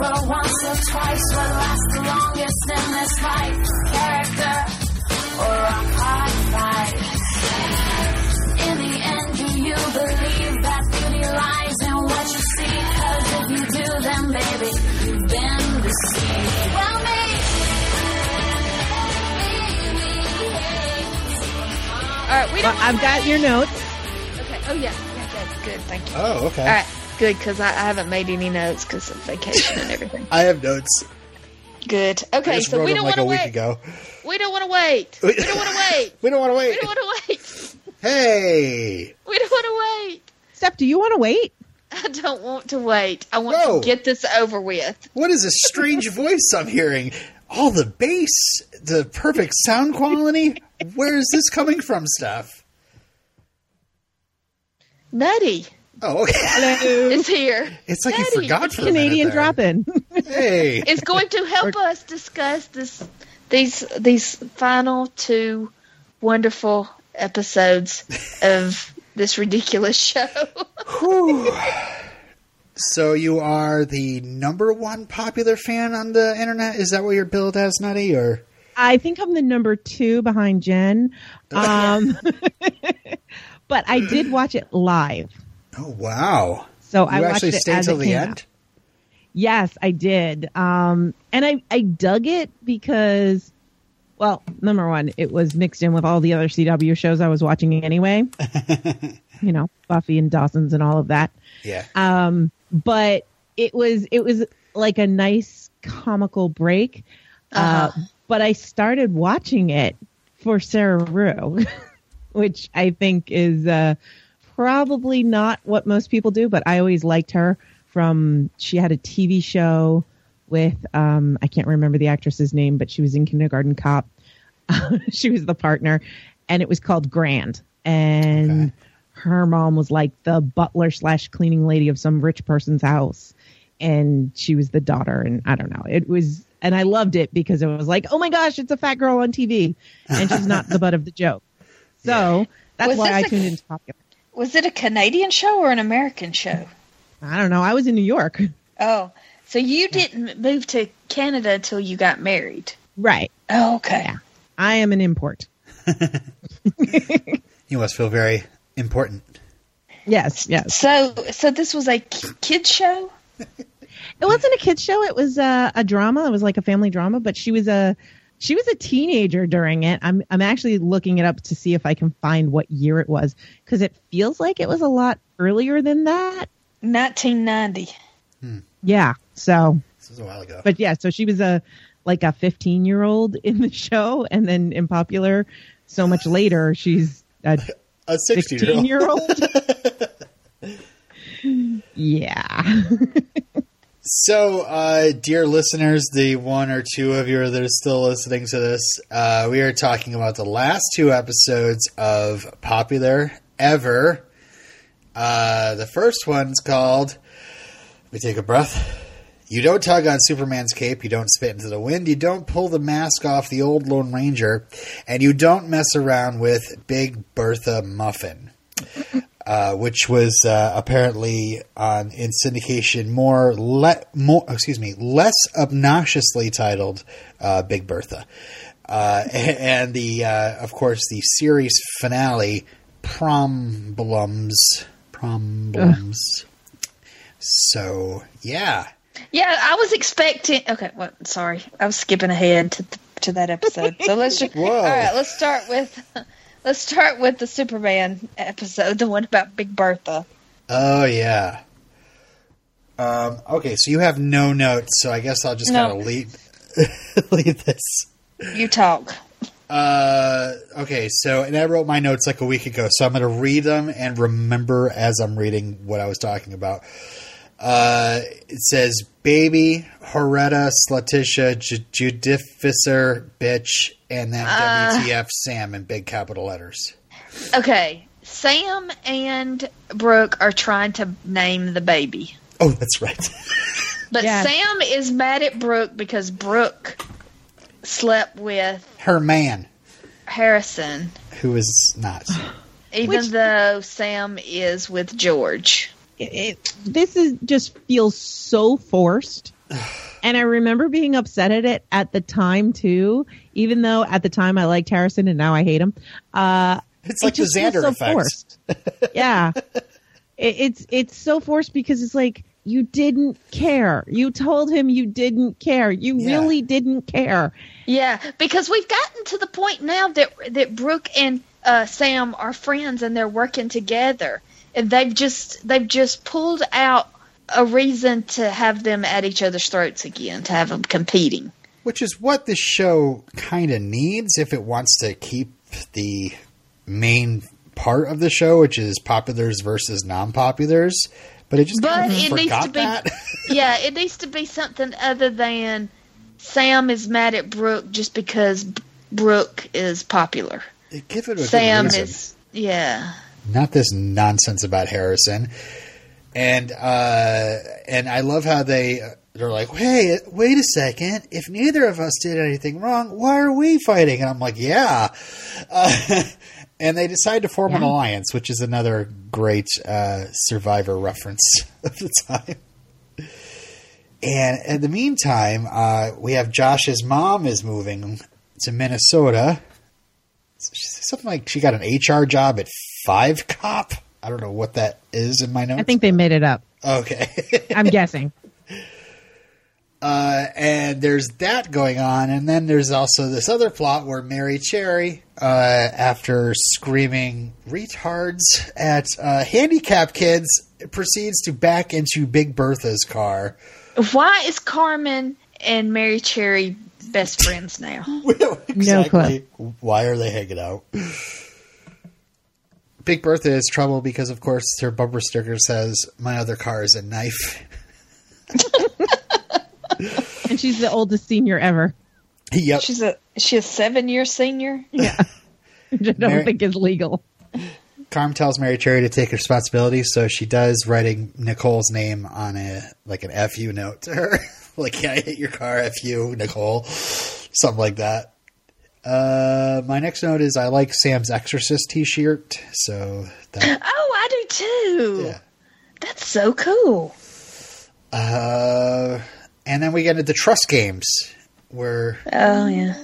over once or twice. What lasts the longest in this life? Character or a hard fight? In the end, do you believe that beauty lies in what you see? Cause if you do, then baby, you've been deceived. Well, me. All right, we don't. Well, I've got your notes. Okay. Oh yeah. Yeah, that's good. Thank you. Oh, okay. All right. Good, because I, I haven't made any notes because of vacation and everything. I have notes. Good. I Okay, just so wrote we don't like want to week wait. ago. We don't want to wait. We don't want to wait. We don't want to wait. We don't want to wait. Hey, We don't want to wait. Steph, do you want to wait? I don't want to wait. I want No. to get this over with. what is a strange voice I'm hearing? All the bass, the perfect sound quality. Where is this coming from, Steph? Nutty Oh, okay. Hello. is here. It's like you Nutty. forgot for Canadian a minute there. drop in. Hey, It's going to help us discuss this these these final two wonderful episodes of this ridiculous show. So you are the number one popular fan on the internet? Is that what you're billed as, Nutty? Or I think I'm the number two behind Jen. Um, but I did watch it live. Oh wow, So you I watched actually it stayed as till it the end. out. Yes, I did. Um, and I, I dug it because, well, number one, it was mixed in with all the other CW shows I was watching anyway. you know, Buffy and Dawson's and all of that. Yeah, Um, but it was it was like a nice comical break. uh Uh-huh. but I started watching it for Sarah Rue, which I think is uh, probably not what most people do. But I always liked her from. She had a TV show with um, I can't remember the actress's name, but she was in Kindergarten Cop. she was the partner, and it was called Grand. And Okay. her mom was like the butler slash cleaning lady of some rich person's house, and she was the daughter. And I don't know, it was, and I loved it because it was like, oh my gosh, it's a fat girl on TV, and she's not the butt of the joke. So that's Was why I this a- tuned into popular. Was it a Canadian show or an American show? I don't know. I was in New York, Oh, so you didn't move to Canada until you got married? right? Oh, okay. Yeah. I am an import. you must feel very important. Yes, yes. So, so this was a kids show. It wasn't a kids show. It was uh, a drama. It was like a family drama. But she was a she was a teenager during it. I'm I'm actually looking it up to see if I can find what year it was because it feels like it was a lot earlier than that. 1990. Hmm. Yeah. So, This was a while ago. but yeah. So she was a like a 15 year old in the show, and then in popular, so much later she's a a 16 16 year year old. yeah. So, uh, dear listeners, the one or two of you that are still listening to this, uh, we are talking about the last two episodes of Popular Ever. Uh, the first one's called, let me take a breath. You don't tug on Superman's cape, you don't spit into the wind, you don't pull the mask off the old Lone Ranger, and you don't mess around with Big Bertha Muffin uh, which was uh, apparently on in syndication more le- more excuse me less obnoxiously titled uh, Big Bertha, uh, and the uh, of course the series finale Problems Problems. So yeah, Yeah, I was expecting. Okay, well, sorry, I was skipping ahead to to that episode. So let's just. Whoa. All right, let's start with. Let's start with the Superman episode, the one about Big Bertha. oh yeah. Um, okay, so you have no notes, so I guess I'll just No. kind of lead lead this. You talk. Uh, okay, so and I wrote my notes like a week ago, so I'm going to read them and remember as I'm reading what I was talking about. Uh, it says, "Baby Horetta Slatitia J- Judificer bitch," and then uh. WTF Sam in big capital letters. Okay, Sam and Brooke are trying to name the baby, Oh, that's right. but Yes. Sam is mad at Brooke because Brooke slept with Her man, Harrison, who is not. even Which- though Sam is with George. it, it- this is just feels so forced And I remember being upset at it at the time too, even though at the time I liked Harrison and now I hate him. Uh, It's it like the Xander so effect. forced. yeah, it, it's it's so forced because it's like you didn't care. You told him you didn't care. You Yeah. really didn't care. Yeah, because we've gotten to the point now that that Brooke and uh, Sam are friends and they're working together, and they've just they've just pulled out a reason to have them at each other's throats again, to have them competing. Which is what this show kind of needs if it wants to keep the main part of the show, which is populars versus non-populars. But it just But kind of it needs to be- that. yeah, it needs to be something other than Sam is mad at Brooke just because Brooke is popular. Give it a Sam is yeah. not this nonsense about Harrison. And uh, and I love how they they're like, hey, wait a second. If neither of us did anything wrong, why are we fighting? And I'm like, yeah. Uh, and they decide to form an alliance, which is another great uh, Survivor reference of the time. And in the meantime, uh, we have Josh's mom is moving to Minnesota. Something like she got an HR job at Five Cop. I don't know what that is in my notes. I think they made it up. okay. I'm guessing. uh, and there's that going on, and then there's also this other plot where Mary Cherry, uh, after screaming retards at uh, handicapped kids, proceeds to back into Big Bertha's car. Why is Carmen and Mary Cherry best friends now? exactly. Why are they hanging out? Big Bertha is trouble because, of course, her bumper sticker says, "My other car is a knife." And she's the oldest senior ever, yep. She's a is she a seven year senior. Yeah. Which I don't Mary- think is legal. Carm tells Mary Cherry to take responsibility, so she does, writing Nicole's name on a like an FU note to her, like "Yeah, I hit your car, FU, Nicole," something like that. Uh, my next note is I like Sam's Exorcist T-shirt, so that Oh, I do too. yeah. That's so cool. Uh, and then we get into the trust games, where Oh yeah.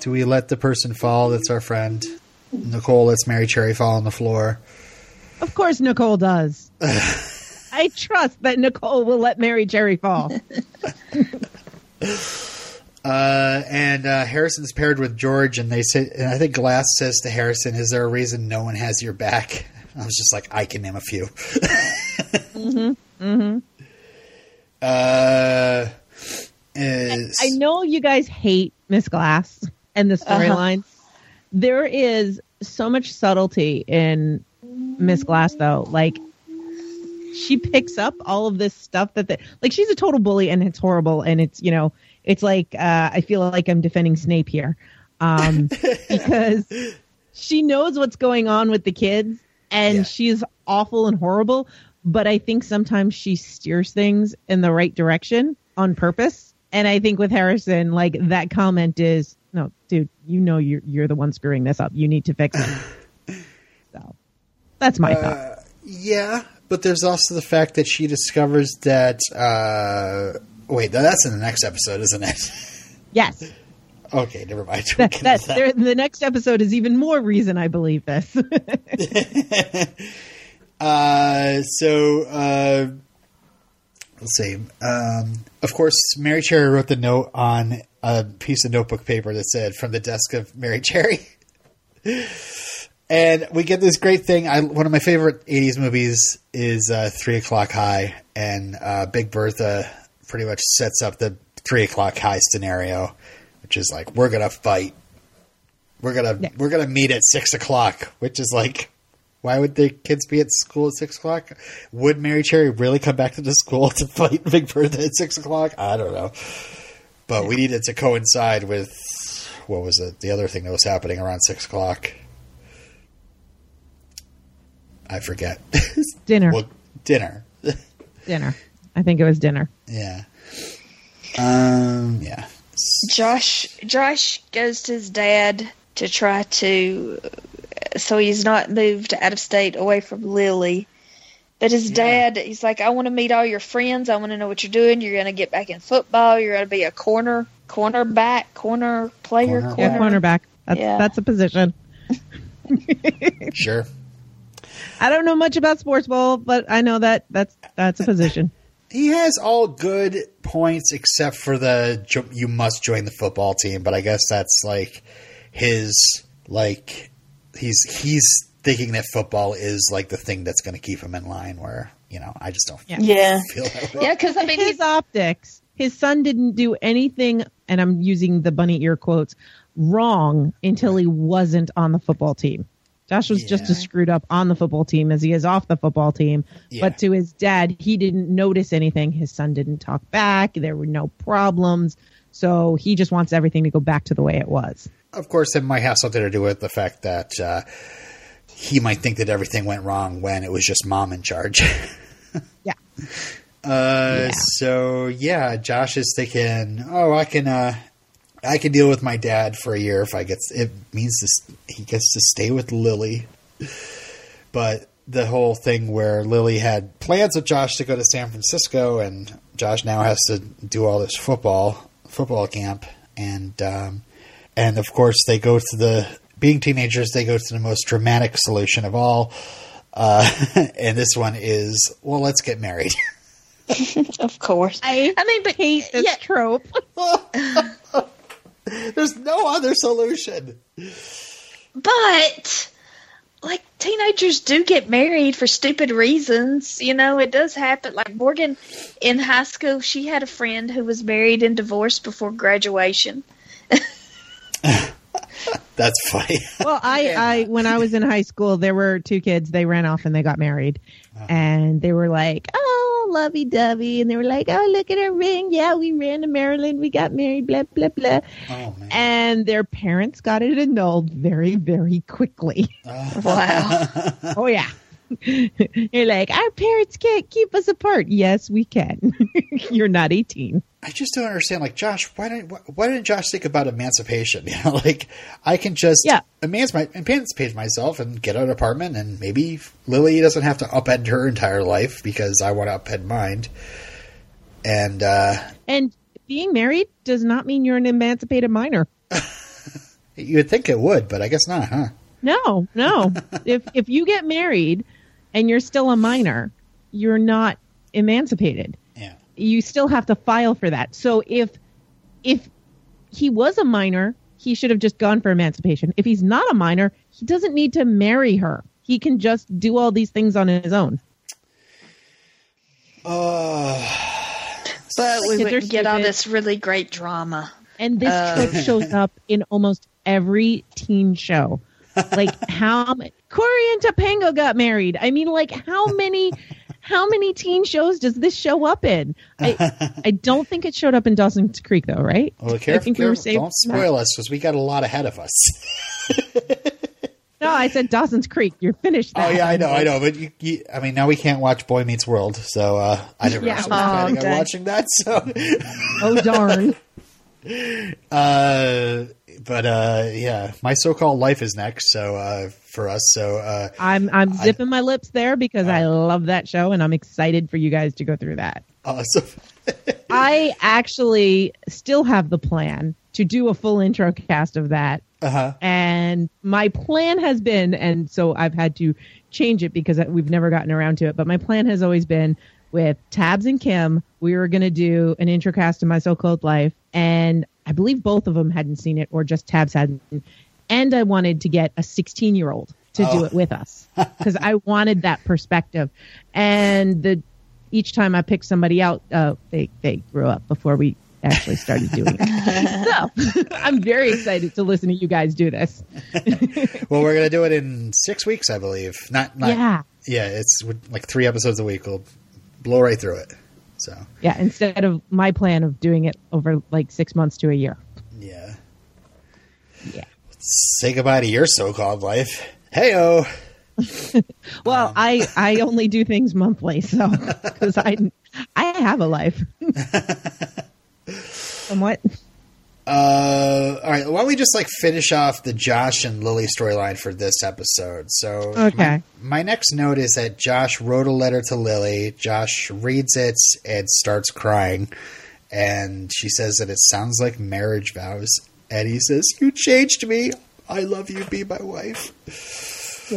do we let the person fall that's our friend? Nicole lets Mary Cherry fall on the floor. Of course, Nicole does. I trust that Nicole will let Mary Cherry fall. Uh, and uh, Harrison's paired with George, and they say, and I think Glass says to Harrison, "Is there a reason no one has your back?" I was just like, "I can name a few." mm-hmm. Mm-hmm. Uh, is I know you guys hate Miss Glass and the storylines. There is so much subtlety in Miss Glass, though. Like, she picks up all of this stuff that, the, like, she's a total bully and it's horrible. And it's, you know, it's like, uh, I feel like I'm defending Snape here. Um, because she knows what's going on with the kids and Yeah. she's awful and horrible. But I think sometimes she steers things in the right direction on purpose. And I think with Harrison, like that comment is, no, dude, you know you're you're the one screwing this up. You need to fix it. so that's my thought. yeah, but there's also the fact that she discovers that. Uh, wait, that's in the next episode, isn't it? Yes, okay, never mind. That, that, the next episode is even more reason I believe this. Uh, so uh, let's see. Um, of course, Mary Cherry wrote the note on a piece of notebook paper that said "From the desk of Mary Cherry," and we get this great thing. I, one of my favorite '80s movies is uh, Three O'clock High, and uh, Big Bertha pretty much sets up the Three O'clock High scenario, which is like we're gonna fight. We're gonna Yeah. we're gonna meet at six o'clock, which is like why would the kids be at school at six o'clock? Would Mary Cherry really come back to the school to fight Big Bertha at six o'clock? I don't know. But we needed to coincide with what was it? The other thing that was happening around six o'clock. I forget. dinner, well, dinner. dinner. I think it was dinner. yeah. Um. Yeah. Josh Josh goes to his dad to try to so he's not moved out of state away from Lily But his Yeah. dad, he's like, I want to meet all your friends. I want to know what you're doing. You're going to get back in football. You're going to be a corner, cornerback, corner player, Corner. Yeah, cornerback. That's Yeah. that's a position. Sure. I don't know much about sports ball, but I know that that's that's a position. He has all good points except for the you must join the football team, but I guess that's like his like he's he's thinking that football is like the thing that's going to keep him in line. Where you know I just don't Yeah. Yeah. feel that. Yeah, because I mean, his optics. His son didn't do anything, and I'm using the bunny ear quotes wrong until he wasn't on the football team. Josh was just as screwed up on the football team as he is off the football team. Yeah. But to his dad, he didn't notice anything. His son didn't talk back. There were no problems. So he just wants everything to go back to the way it was. Of course, it might have something to do with the fact that uh, he might think that everything went wrong when it was just mom in charge. Yeah. Uh, Yeah. so yeah, Josh is thinking, oh, I can, uh, I can deal with my dad for a year if I get. It means this, he gets to stay with Lily, but the whole thing where Lily had plans with Josh to go to San Francisco, and Josh now has to do all this football football camp, and um, and of course they go to the being teenagers, they go to the most dramatic solution of all. Uh, and this one is, well, let's get married. of course. I, I mean, but hate this yeah, trope. There's no other solution. but like teenagers do get married for stupid reasons. You know, it does happen. Like Morgan in high school, she had a friend who was married and divorced before graduation. That's funny. Well, I, I when I was in high school, there were two kids. They ran off and they got married, uh-huh. and they were like, "Oh, lovey dovey," and they were like, "Oh, look at her ring. Yeah, we ran to Maryland. We got married. Blah blah blah." oh man. And their parents got it annulled very, very quickly. Uh. Wow. oh yeah. You're like, our parents can't keep us apart. Yes, we can. You're not 18. I just don't understand. Like Josh, why didn't why, why didn't Josh think about emancipation? You know, like I can just Yeah. emancipate, emancipate myself and get an apartment, and maybe Lily doesn't have to upend her entire life because I want to upend mine. And uh, And being married does not mean you're an emancipated minor. you would think it would, but I guess not, huh? No, no. if if you get married and you're still a minor, you're not emancipated. Yeah. You still have to file for that. So if if he was a minor, he should have just gone for emancipation. If he's not a minor, he doesn't need to marry her. He can just do all these things on his own. But we wouldn't get all this really great drama. And this Uh. trope shows up in almost every teen show. Like how Cory and Topanga got married. I mean, like how many, how many teen shows does this show up in? I, I don't think it showed up in Dawson's Creek though, right? Well, I careful, think we were careful. saved. don't from that. spoil us because we got a lot ahead of us. No, I said Dawson's Creek. You're finished. oh yeah, I know, I know. But you, you, I mean, now we can't watch Boy Meets World, so uh, I never Yeah. actually Oh, planning on watching that. So. Oh darn. Uh, but uh, yeah, my so-called life is next. So uh, for us, so uh, I'm I'm zipping my lips there because I Uh. love that show and I'm excited for you guys to go through that. awesome. I actually still have the plan to do a full intro cast of that. Uh-huh. And my plan has been, and so I've had to change it because we've never gotten around to it. But my plan has always been with Tabs and Kim, we were going to do an intro cast of My So Called Life. And I believe both of them hadn't seen it, or just Tabs hadn't. And I wanted to get a 16 year old to do Oh. it with us because I wanted that perspective. And the each time I picked somebody out, uh, they they grew up before we actually started doing it. so I'm very excited to listen to you guys do this. Well, we're gonna do it in six weeks, I believe. Not, not Yeah, yeah. It's like three episodes a week. We'll blow right through it. So yeah. Instead of my plan of doing it over like six months to a year. yeah. Yeah. Say goodbye to your so-called life. Heyo. Well, um, I I only do things monthly, so because I I have a life. Somewhat. Uh, all right. Why don't we just like finish off the Josh and Lily storyline for this episode? So, Okay. My, my next note is that Josh wrote a letter to Lily. Josh reads it and starts crying, and she says that it sounds like marriage vows. And he says, "You changed me. I love you. Be my wife."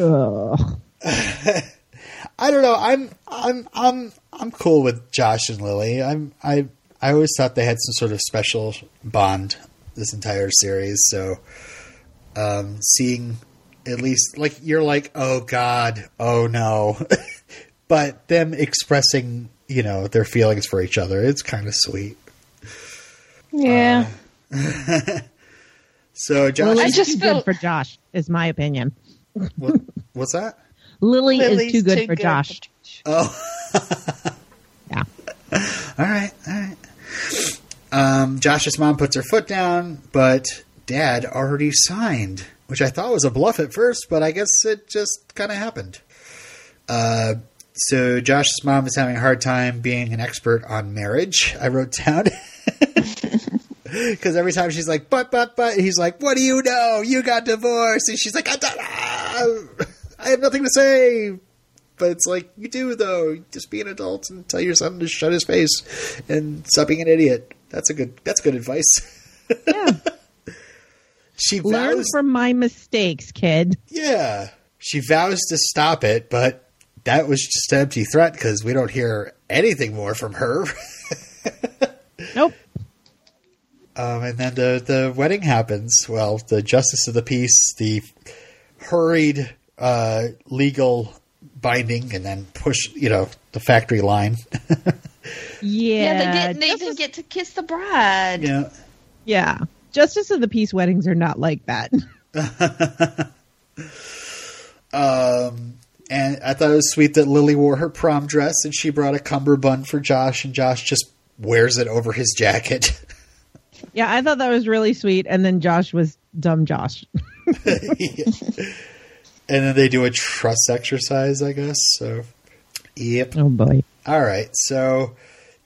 I don't know. I'm I'm I'm I'm cool with Josh and Lily. I'm I I always thought they had some sort of special bond this entire series. So um, seeing at least like you're like, oh God, oh no, but them expressing you know their feelings for each other, it's kind of sweet. Yeah. So Josh, Lily's I just too feel- good for Josh, is my opinion. what, what's that? Lily Lily's is too good for Josh. Oh. Yeah. All right, all right. Um, Josh's mom puts her foot down, but Dad already signed, which I thought was a bluff at first, but I guess it just kind of happened. Uh, so Josh's mom is having a hard time being an expert on marriage. I wrote down because every time she's like, "But, but, but," he's like, "What do you know? You got divorced," and she's like, "I, I have nothing to say." But it's like you do though. Just be an adult and tell your son to shut his face and stop being an idiot. That's a good. That's good advice. Yeah. She Learn vows. from my mistakes, kid. yeah, she vows to stop it, but that was just an empty threat because we don't hear anything more from her. Nope. Um, and then the the wedding happens. Well, the justice of the peace, the hurried uh, legal binding, and then push. You know, the factory line. Yeah. Yeah, they didn't even Justice, get to kiss the bride. yeah. yeah. Justice of the Peace weddings are not like that. Um, and I thought it was sweet that Lily wore her prom dress and she brought a cummerbund for Josh, and Josh just wears it over his jacket. Yeah, I thought that was really sweet. And then Josh was dumb Josh. and then they do a trust exercise, I guess. So, yep. Oh boy. All right. So,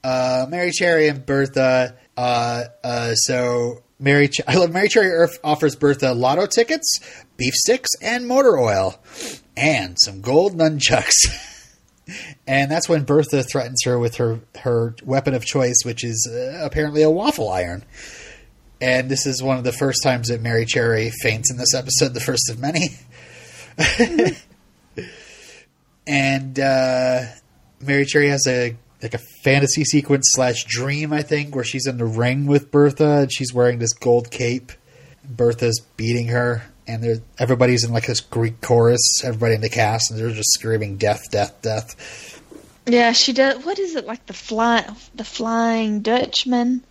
uh, Mary Cherry and Bertha. Uh, uh, so Mary, Ch- I love Mary Cherry Earth offers Bertha lotto tickets, beef sticks, and motor oil, and some gold nunchucks. and that's when Bertha threatens her with her her weapon of choice, which is uh, apparently a waffle iron. And this is one of the first times that Mary Cherry faints in this episode, the first of many. and uh, Mary Cherry has a like a fantasy sequence slash dream, I think, where she's in the ring with Bertha and she's wearing this gold cape. Bertha's beating her, and they're, everybody's in like this Greek chorus. Everybody in the cast, and they're just screaming "death, death, death." Yeah, she does. What is it like the fly, the Flying Dutchman,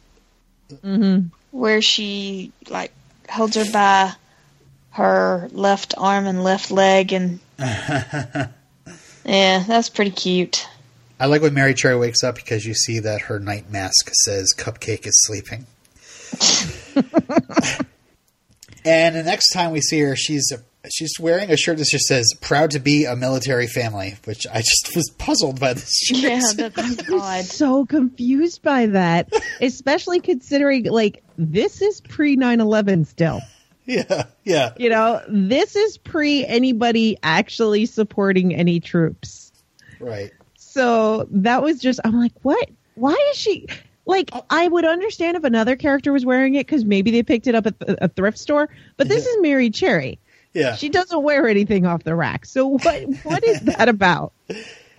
Mm-hmm. where she like holds her by her left arm and left leg, and yeah, that's pretty cute. I like when Mary Cherry wakes up because you see that her night mask says "Cupcake is sleeping." and the next time we see her, she's she's wearing a shirt that just says "Proud to be a military family," which I just was puzzled by this shirt. Yeah, that, that's odd. So confused by that, especially considering like this is pre 9/11 still. Yeah, yeah. You know, this is pre anybody actually supporting any troops. Right. So that was just, I'm like, what? Why is she? Like, I would understand if another character was wearing it because maybe they picked it up at a thrift store, but this is Mary Cherry. Yeah. She doesn't wear anything off the rack. So what? What is that about?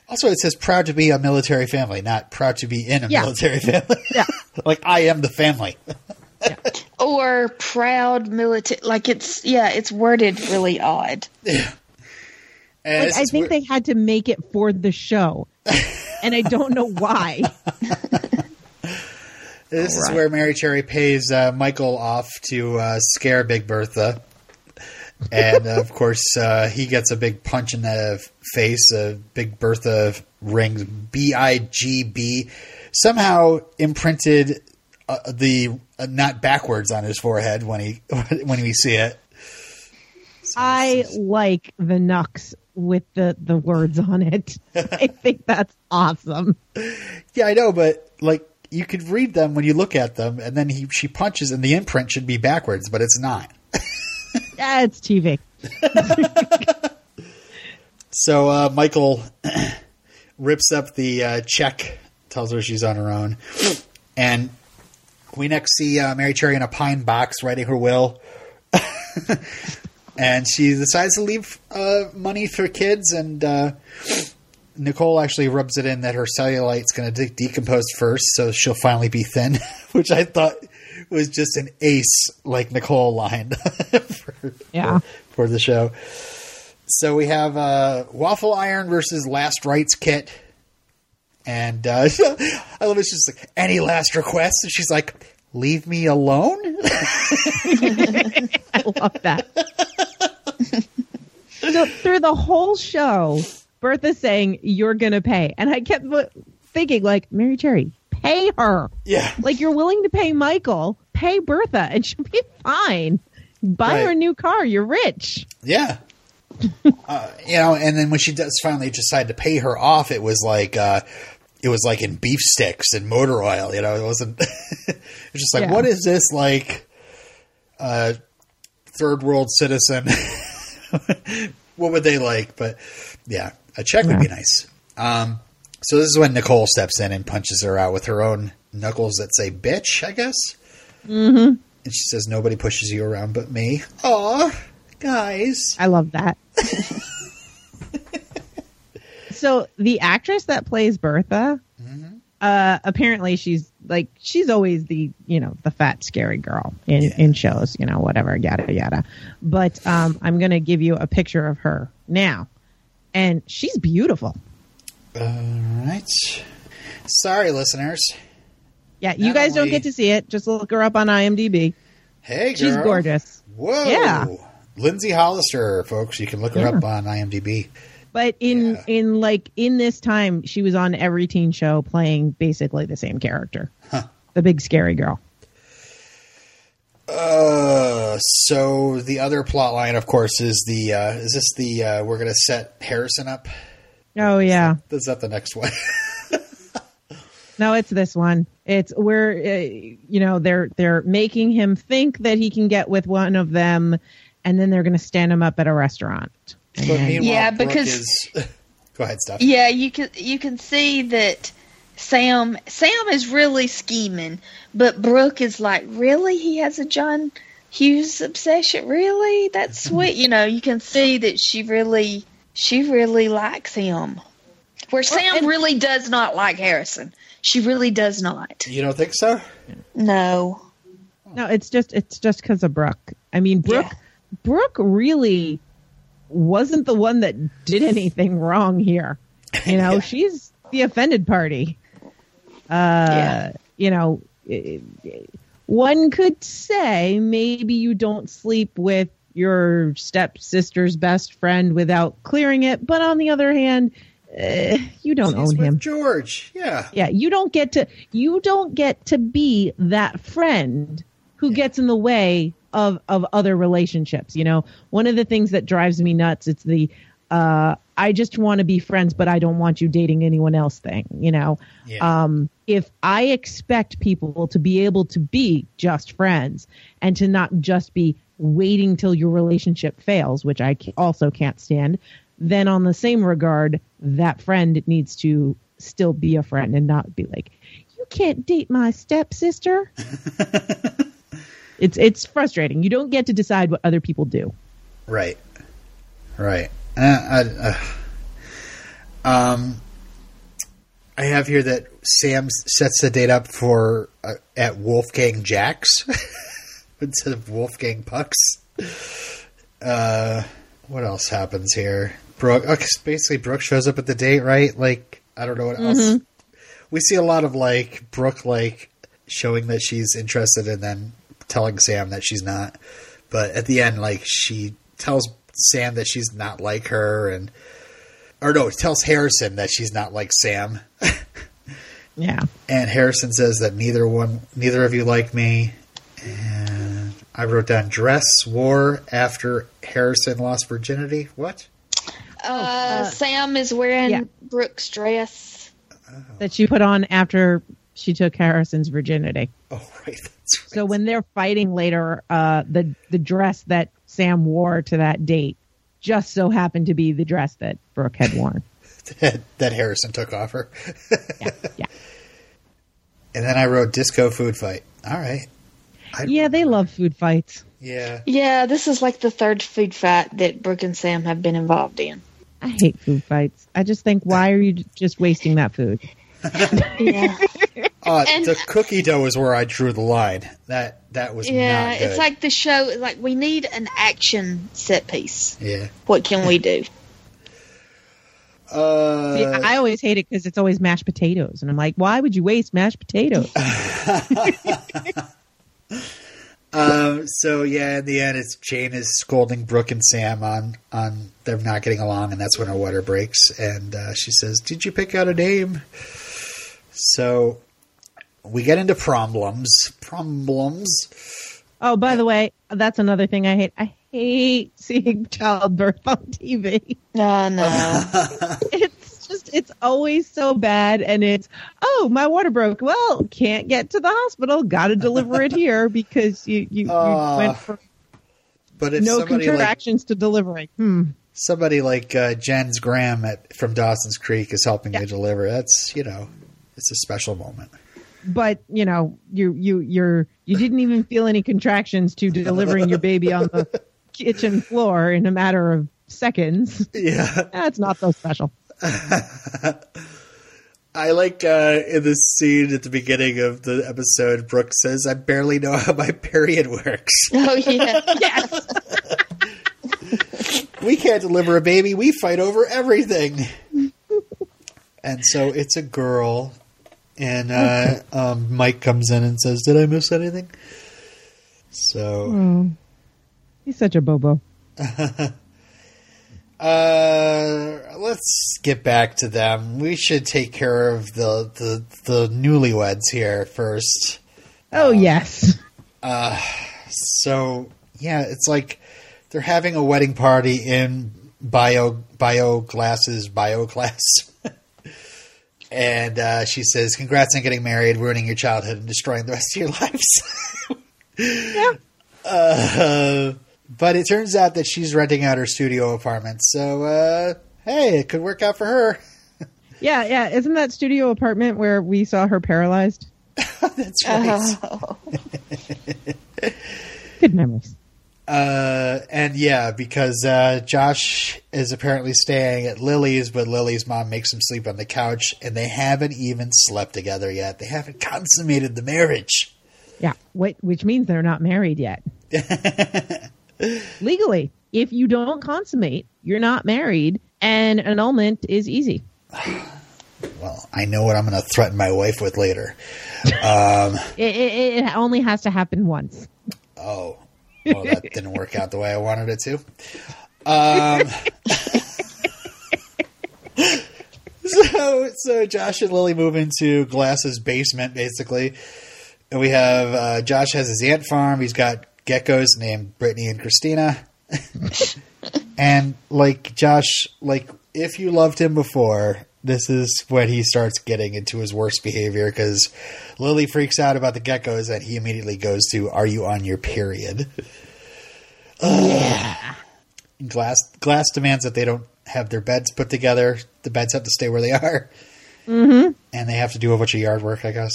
Also, it says "proud to be a military family," not "proud to be in a Yeah. military family." Yeah. like I am the family. Or proud military. Like it's yeah, it's worded really odd. And Like, I think where- they had to make it for the show, and I don't know why. This is where Mary Cherry pays uh, Michael off to uh, scare Big Bertha. And uh, of course, uh, he gets a big punch in the face. Uh, Big Bertha rings B I G B. Somehow imprinted uh, the uh, not backwards on his forehead when he when we see it. So I like the Nux with the the words on it. I think that's awesome. yeah, I know, but like you could read them when you look at them, and then he she punches, and the imprint should be backwards, but it's not. Yeah, it's TV. So uh, Michael rips up the uh, check, tells her she's on her own, and we next see uh, Mary Cherry in a pine box writing her will. and she decides to leave uh, money for kids, and uh, Nicole actually rubs it in that her cellulite's going to de- decompose first, so she'll finally be thin, which I thought was just an ace like Nicole line for, Yeah. for the show. So we have uh, Waffle Iron versus Last Rites Kit. And uh, I love it. She's like, any last requests? And she's like, leave me alone? I love that. so through the whole show, Bertha's saying you're gonna pay, and I kept thinking like, Mary Cherry, pay her. yeah. Like you're willing to pay Michael, pay Bertha, and she'll be fine. Buy her a new car. You're rich. Yeah. uh, you know, and then when she does finally decide to pay her off, it was like, uh, it was like in beef sticks and motor oil. You know, it wasn't. it was just like, Yeah. what is this like? Uh, third world citizen. what would they like? But yeah, a check would be nice. Um, so this is when Nicole steps in and punches her out with her own knuckles that say "bitch." I guess. Mm-hmm. And she says, "Nobody pushes you around but me." Aw, guys. I love that. so the actress that plays Bertha, uh, apparently she's like she's always the you know the fat scary girl in Yeah. in shows, you know whatever yada yada. But um, I'm gonna give you a picture of her now, and she's beautiful. All right. Sorry, listeners. Yeah, you Not guys don't get to see it. Just look her up on IMDb. Hey, girl. She's gorgeous. Whoa. Yeah. Lindsay Hollister, folks. You can look her Yeah. up on IMDb. But in Yeah. in like in this time, she was on every teen show playing basically the same character, the big scary girl. Uh, so the other plot line, of course, is the uh, is this the uh, we're going to set Harrison up? Oh yeah, Is that the next one? no, it's this one. It's where uh, you know they're they're making him think that he can get with one of them, and then they're going to stand him up at a restaurant. But meanwhile, Yeah, because- is... Go ahead, Steph. Yeah, you can you can see that Sam Sam is really scheming, but Brooke is like, really? He has a John Hughes obsession? Really? That's sweet. You know, you can see that she really she really likes him. Where Sam and- really does not like Harrison. She really does not. You don't think so? No. No, it's just it's just because of Brooke. I mean, Brooke Yeah. Brooke really wasn't the one that did anything wrong here. You know, Yeah. she's the offended party. Uh, Yeah. you know, one could say maybe you don't sleep with your stepsister's best friend without clearing it, but on the other hand, uh, you don't She's own him. George. Yeah. Yeah, you don't get to you don't get to be that friend who gets in the way of of other relationships. You know, one of the things that drives me nuts it's the uh I just want to be friends but I don't want you dating anyone else thing, you know. Yeah. Um if I expect people to be able to be just friends and to not just be waiting till your relationship fails, which I also can't stand, then on the same regard, that friend needs to still be a friend and not be like, you can't date my stepsister. it's it's frustrating. You don't get to decide what other people do. Right. Right. Uh, I, uh, um, I have here that Sam sets the date up for uh, at Wolfgang Jack's instead of Wolfgang Pucks. Uh, what else happens here? Brooke, okay, basically Brooke shows up at the date, right? Like I don't know what else. We see a lot of like Brooke like showing that she's interested and then telling Sam that she's not. But at the end, like she tells Sam that she's not like her, and or no, tells Harrison that she's not like Sam. Yeah. And Harrison says that neither one, neither of you like me. And I wrote down dress wore after Harrison lost virginity. What? Uh, Sam is wearing yeah. Brooke's dress. That she put on after she took Harrison's virginity. Oh, right. That's right. So when they're fighting later, uh, the the dress that Sam wore to that date just so happened to be the dress that Brooke had worn. that, that Harrison took off her. Yeah, yeah, And then I wrote disco food fight. All right. I, yeah. They love food fights. Yeah. Yeah, this is like the third food fight that Brooke and Sam have been involved in. I hate food fights. I just think, why are you just wasting that food? Yeah, Uh, And- the cookie dough is where I drew the line. That that was yeah. not good. It's like the show. Like we need an action set piece. yeah. What can we do? Uh, See, I always hate it because it's always mashed potatoes, and I'm like, why would you waste mashed potatoes? Um, so yeah, in the end, it's Jane is scolding Brooke and Sam on on them not getting along, and that's when her water breaks, and uh, she says, "Did you pick out a name?" So we get into problems. Problems. oh, by the way, that's another thing I hate. I hate seeing childbirth on TV. No, no. It's just, it's always so bad, and it's, oh, my water broke. Well, can't get to the hospital. Got to deliver it here because you you, you Ah, went from But if no somebody like contractions to delivering. Hmm. somebody like uh, Jens Graham at, from Dawson's Creek is helping Yeah. you deliver, that's you know, it's a special moment. But you know you you you're you didn't even feel any contractions to delivering your baby on the kitchen floor in a matter of seconds Yeah. that's not so special I like uh, in this scene at the beginning of the episode, Brooke says, "I barely know how my period works. oh yeah. yes We can't deliver a baby. We fight over everything." and so it's a girl, and uh, um, Mike comes in and says, "Did I miss anything?" So oh, he's such a bobo uh, let's get back to them. We should take care of the the, the newlyweds here first. oh yes So yeah, it's like they're having a wedding party in bio bio glasses bio class. and uh, she says, "Congrats on getting married, ruining your childhood, and destroying the rest of your lives." uh, but it turns out that she's renting out her studio apartment. So uh, hey, it could work out for her. yeah yeah isn't that studio apartment where we saw her paralyzed That's right. Oh. good memories Uh, and yeah, because uh, Josh is apparently staying at Lily's, but Lily's mom makes him sleep on the couch, and they haven't even slept together yet. They haven't consummated the marriage. yeah which means they're not married yet legally if you don't consummate you're not married and annulment is easy Well, I know what I'm going to threaten my wife with later. Um, it, it, it only has to happen once oh, well, that didn't work out the way I wanted it to. Um, so, so Josh and Lily move into Glass's basement, basically. And we have uh, Josh has his ant farm. He's got geckos named Brittany and Christina. and like Josh, like if you loved him before, this is when he starts getting into his worst behavior because Lily freaks out about the geckos and he immediately goes to, "Are you on your period?" yeah Glass Glass demands that they don't have their beds put together. The beds have to stay where they are, mm-hmm. and they have to do a bunch of yard work, I guess.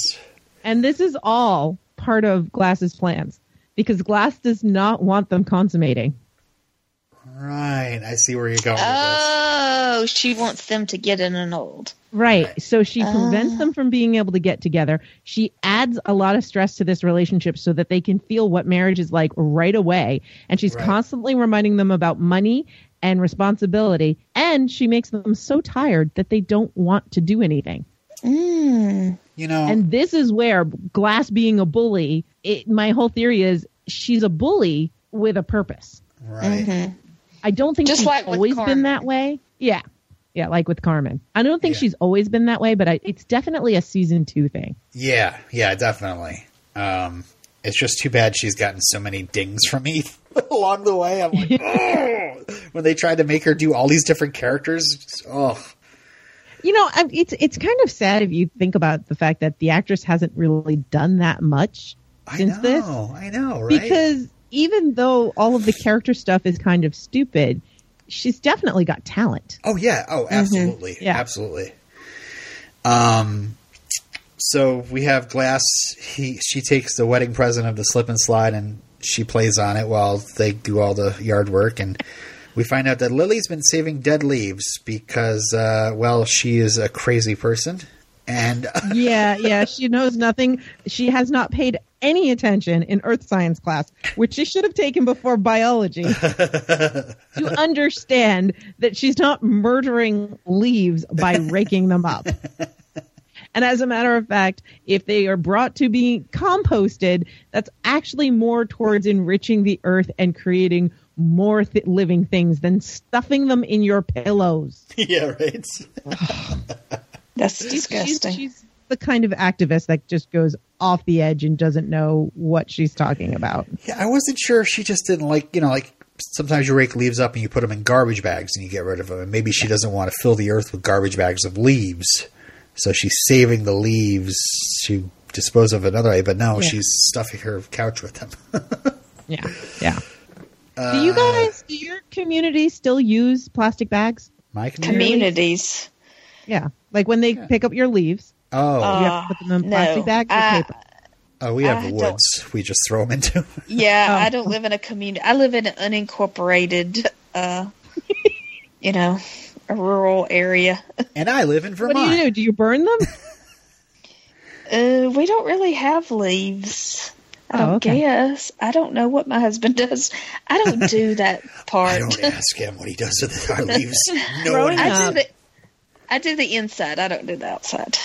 And this is all part of Glass's plans because Glass does not want them consummating. Right, I see where you're going with Oh, she wants them to get in an old. Right. So she prevents them from being able to get together. She adds a lot of stress to this relationship so that they can feel what marriage is like right away. And she's Right. constantly reminding them about money and responsibility. And she makes them so tired that they don't want to do anything. Mm. You know, And this is where Glass being a bully, it, my whole theory is she's a bully with a purpose. right? Mhm. I don't think Just she's like with always been that way. Yeah. Yeah, like with Carmen. I don't think Yeah. she's always been that way, but I, it's definitely a season two thing. Yeah, yeah, definitely. Um, it's just too bad she's gotten so many dings from me along the way. I'm like, oh, when they tried to make her do all these different characters. Oh, You know, I- it's it's kind of sad if you think about the fact that the actress hasn't really done that much I since know, this. I know, right? Because even though all of the character stuff is kind of stupid, she's definitely got talent. Oh yeah. Oh, absolutely. Mm-hmm. Yeah. Absolutely. Um. So we have Glass. He she takes the wedding present of the slip and slide, and she plays on it while they do all the yard work. And we find out that Lily's been saving dead leaves because, uh, well, she is a crazy person, and yeah, yeah, she knows nothing. She has not paid any attention in earth science class, which she should have taken before biology, to understand that she's not murdering leaves by raking them up. And as a matter of fact, if they are brought to be composted, that's actually more towards enriching the earth and creating more th- living things than stuffing them in your pillows. yeah, right. That's She's- disgusting. She's, the kind of activist that just goes off the edge and doesn't know what she's talking about. Yeah, I wasn't sure if she just didn't like, you know, like sometimes you rake leaves up and you put them in garbage bags and you get rid of them. And maybe she doesn't want to fill the earth with garbage bags of leaves. So she's saving the leaves to dispose of another way. But no, Yeah. she's stuffing her couch with them. Yeah, yeah. Uh, do you guys, do your community still use plastic bags? My community. Communities. Yeah, like when they pick up your leaves, Oh, Uh, you have to put them in no. bags or I- paper. oh, we have I woods. We just throw them into. Yeah, Oh. I don't live in a community. I live in an unincorporated, uh, you know, a rural area. and I live in What Vermont. do you do? Do you burn them? Uh, we don't really have leaves. I Oh, don't okay. guess. I don't know what my husband does. I don't do that part. I don't ask him what he does with our leaves. No one I do the I do the inside. I don't do the outside.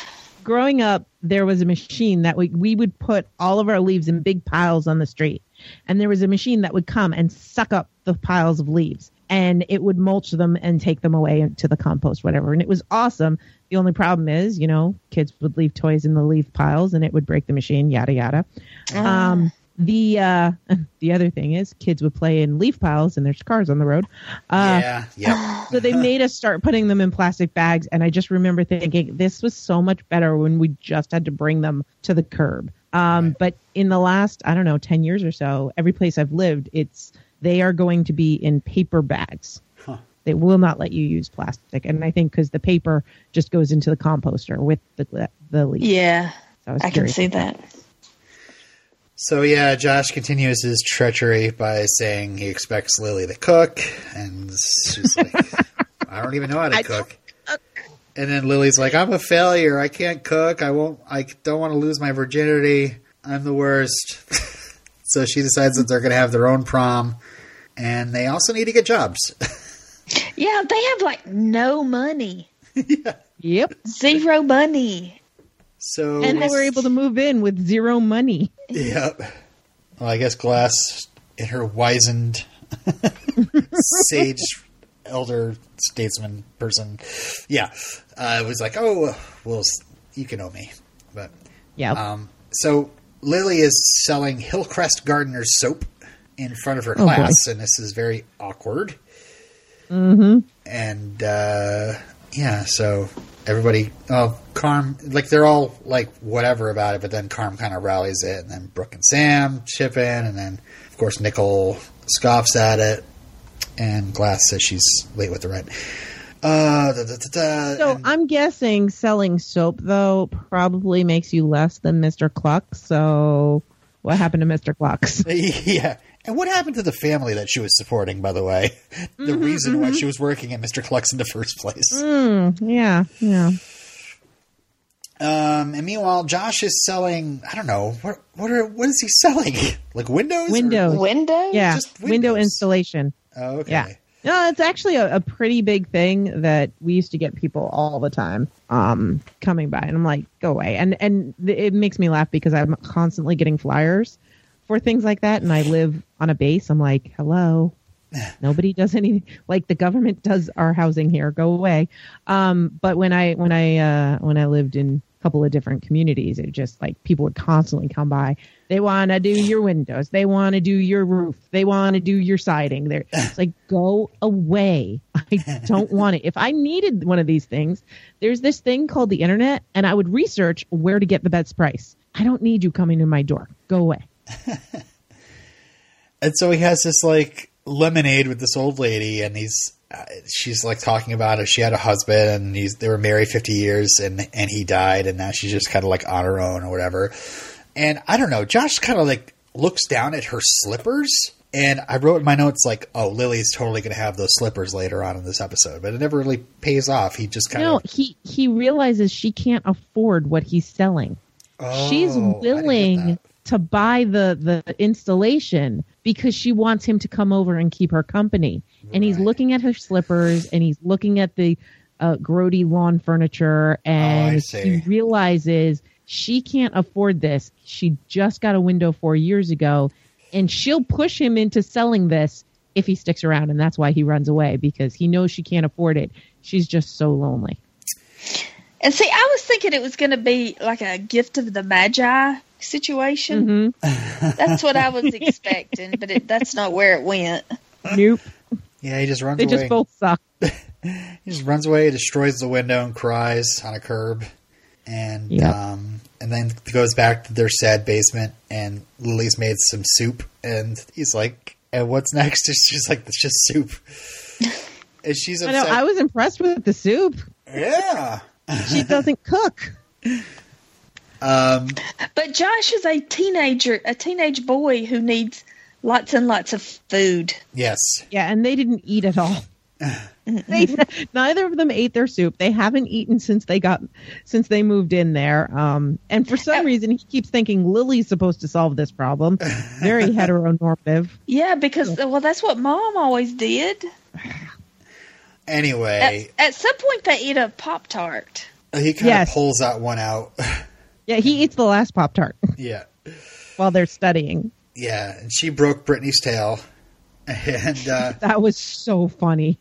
Growing up, there was a machine that we, we would put all of our leaves in big piles on the street. And there was a machine that would come and suck up the piles of leaves and it would mulch them and take them away to the compost, whatever. And it was awesome. The only problem is, you know, kids would leave toys in the leaf piles and it would break the machine, yada, yada. Um, the, uh, the other thing is kids would play in leaf piles and there's cars on the road. Uh, Yeah, yeah. so they made us start putting them in plastic bags and i just remember thinking this was so much better when we just had to bring them to the curb um, but in the last i don't know 10 years or so every place i've lived it's they are going to be in paper bags Huh. they will not let you use plastic and i think because the paper just goes into the composter with the the leaf Yeah, So was I can curious. see that. So yeah, Josh continues his treachery by saying he expects Lily to cook, and she's like, "I don't even know how to cook." And then Lily's like, "I'm a failure. I can't cook. I won't. I don't want to lose my virginity. I'm the worst." so she decides that they're going to have their own prom, and they also need to get jobs. Yeah, they have like no money, yep zero money. So and they were able to move in with zero money Yep. Well, I guess Glass, in her wizened, sage, elder statesman person, yeah, uh, was like, "Oh, well, you can owe me." But yeah um, so Lily is selling Hillcrest Gardener's soap in front of her Oh, boy. class, and this is very awkward. mm-hmm. And uh, yeah, so everybody, oh, Carm, like they're all like whatever about it, but then Carm kind of rallies it, and then Brooke and Sam chip in, and then of course Nicole scoffs at it, and Glass says she's late with the rent. Uh, da, da, da, So and- I'm guessing selling soap though probably makes you less than Mr. Cluck. So what happened to Mr. Clucks? yeah. And what happened to the family that she was supporting, by the way? The reason why she was working at Mr. Cluck's in the first place. Mm, yeah, yeah. Um, and meanwhile, Josh is selling. I don't know what what are what is he selling? Like windows? or- Windows. Window? Yeah, Just window installation. Oh, okay. Yeah. No, it's actually a, a pretty big thing that we used to get people all the time um, coming by, and I'm like, go away. And and th- it makes me laugh because I'm constantly getting flyers for things like that, and I live on a base. I'm like, hello, nobody does anything like the government does our housing here. Go away. Um, but when I when I uh, when I lived in a couple of different communities. It just like people would constantly come by. They want to do your windows. They want to do your roof. They want to do your siding. They're it's like go away. I don't want it. If I needed one of these things, there's this thing called the internet, and I would research where to get the best price. I don't need you coming to my door. Go away. And so he has this like lemonade with this old lady, and he's uh, she's like talking about if she had a husband and he's they were married fifty years and and he died, and now she's just kind of like on her own or whatever. And I don't know, Josh kind of like looks down at her slippers. And I wrote in my notes like, "Oh, Lily's totally going to have those slippers later on in this episode," but it never really pays off. He just kind No, of he he realizes she can't afford what he's selling. She's Oh, get willing. To buy the the installation because she wants him to come over and keep her company. And he's Right. looking at her slippers and he's looking at the uh, grody lawn furniture and Oh, he realizes she can't afford this. She just got a window 4 years ago and she'll push him into selling this if he sticks around and that's why he runs away because he knows she can't afford it. She's just so lonely. And see, I was thinking it was going to be like a gift of the Magi situation. Mhm. That's what I was expecting, but it, that's not where it went. Nope. Yeah, he just runs away. They away. just both suck. He just runs away, destroys the window, and cries on a curb, and Yep. um, and then goes back to their sad basement. And Lily's made some soup, and he's like, "And what's next?" And she's like, "It's just soup." And she's I know. I was impressed with the soup. yeah. She doesn't cook. Um, But Josh is a teenager, a teenage boy who needs lots and lots of food. yes. Yeah, and they didn't eat at all. they, neither of them ate their soup. They haven't eaten since they got since they moved in there. Um, and for some reason, he keeps thinking Lily's supposed to solve this problem. Very heteronormative. Yeah, because well, that's what Mom always did. Anyway, At, at some point, they eat a Pop Tart. he kind of pulls that one out. Yeah, he eats the last pop tart yeah. while they're studying. Yeah. And she broke Brittany's tail. And uh, That was so funny.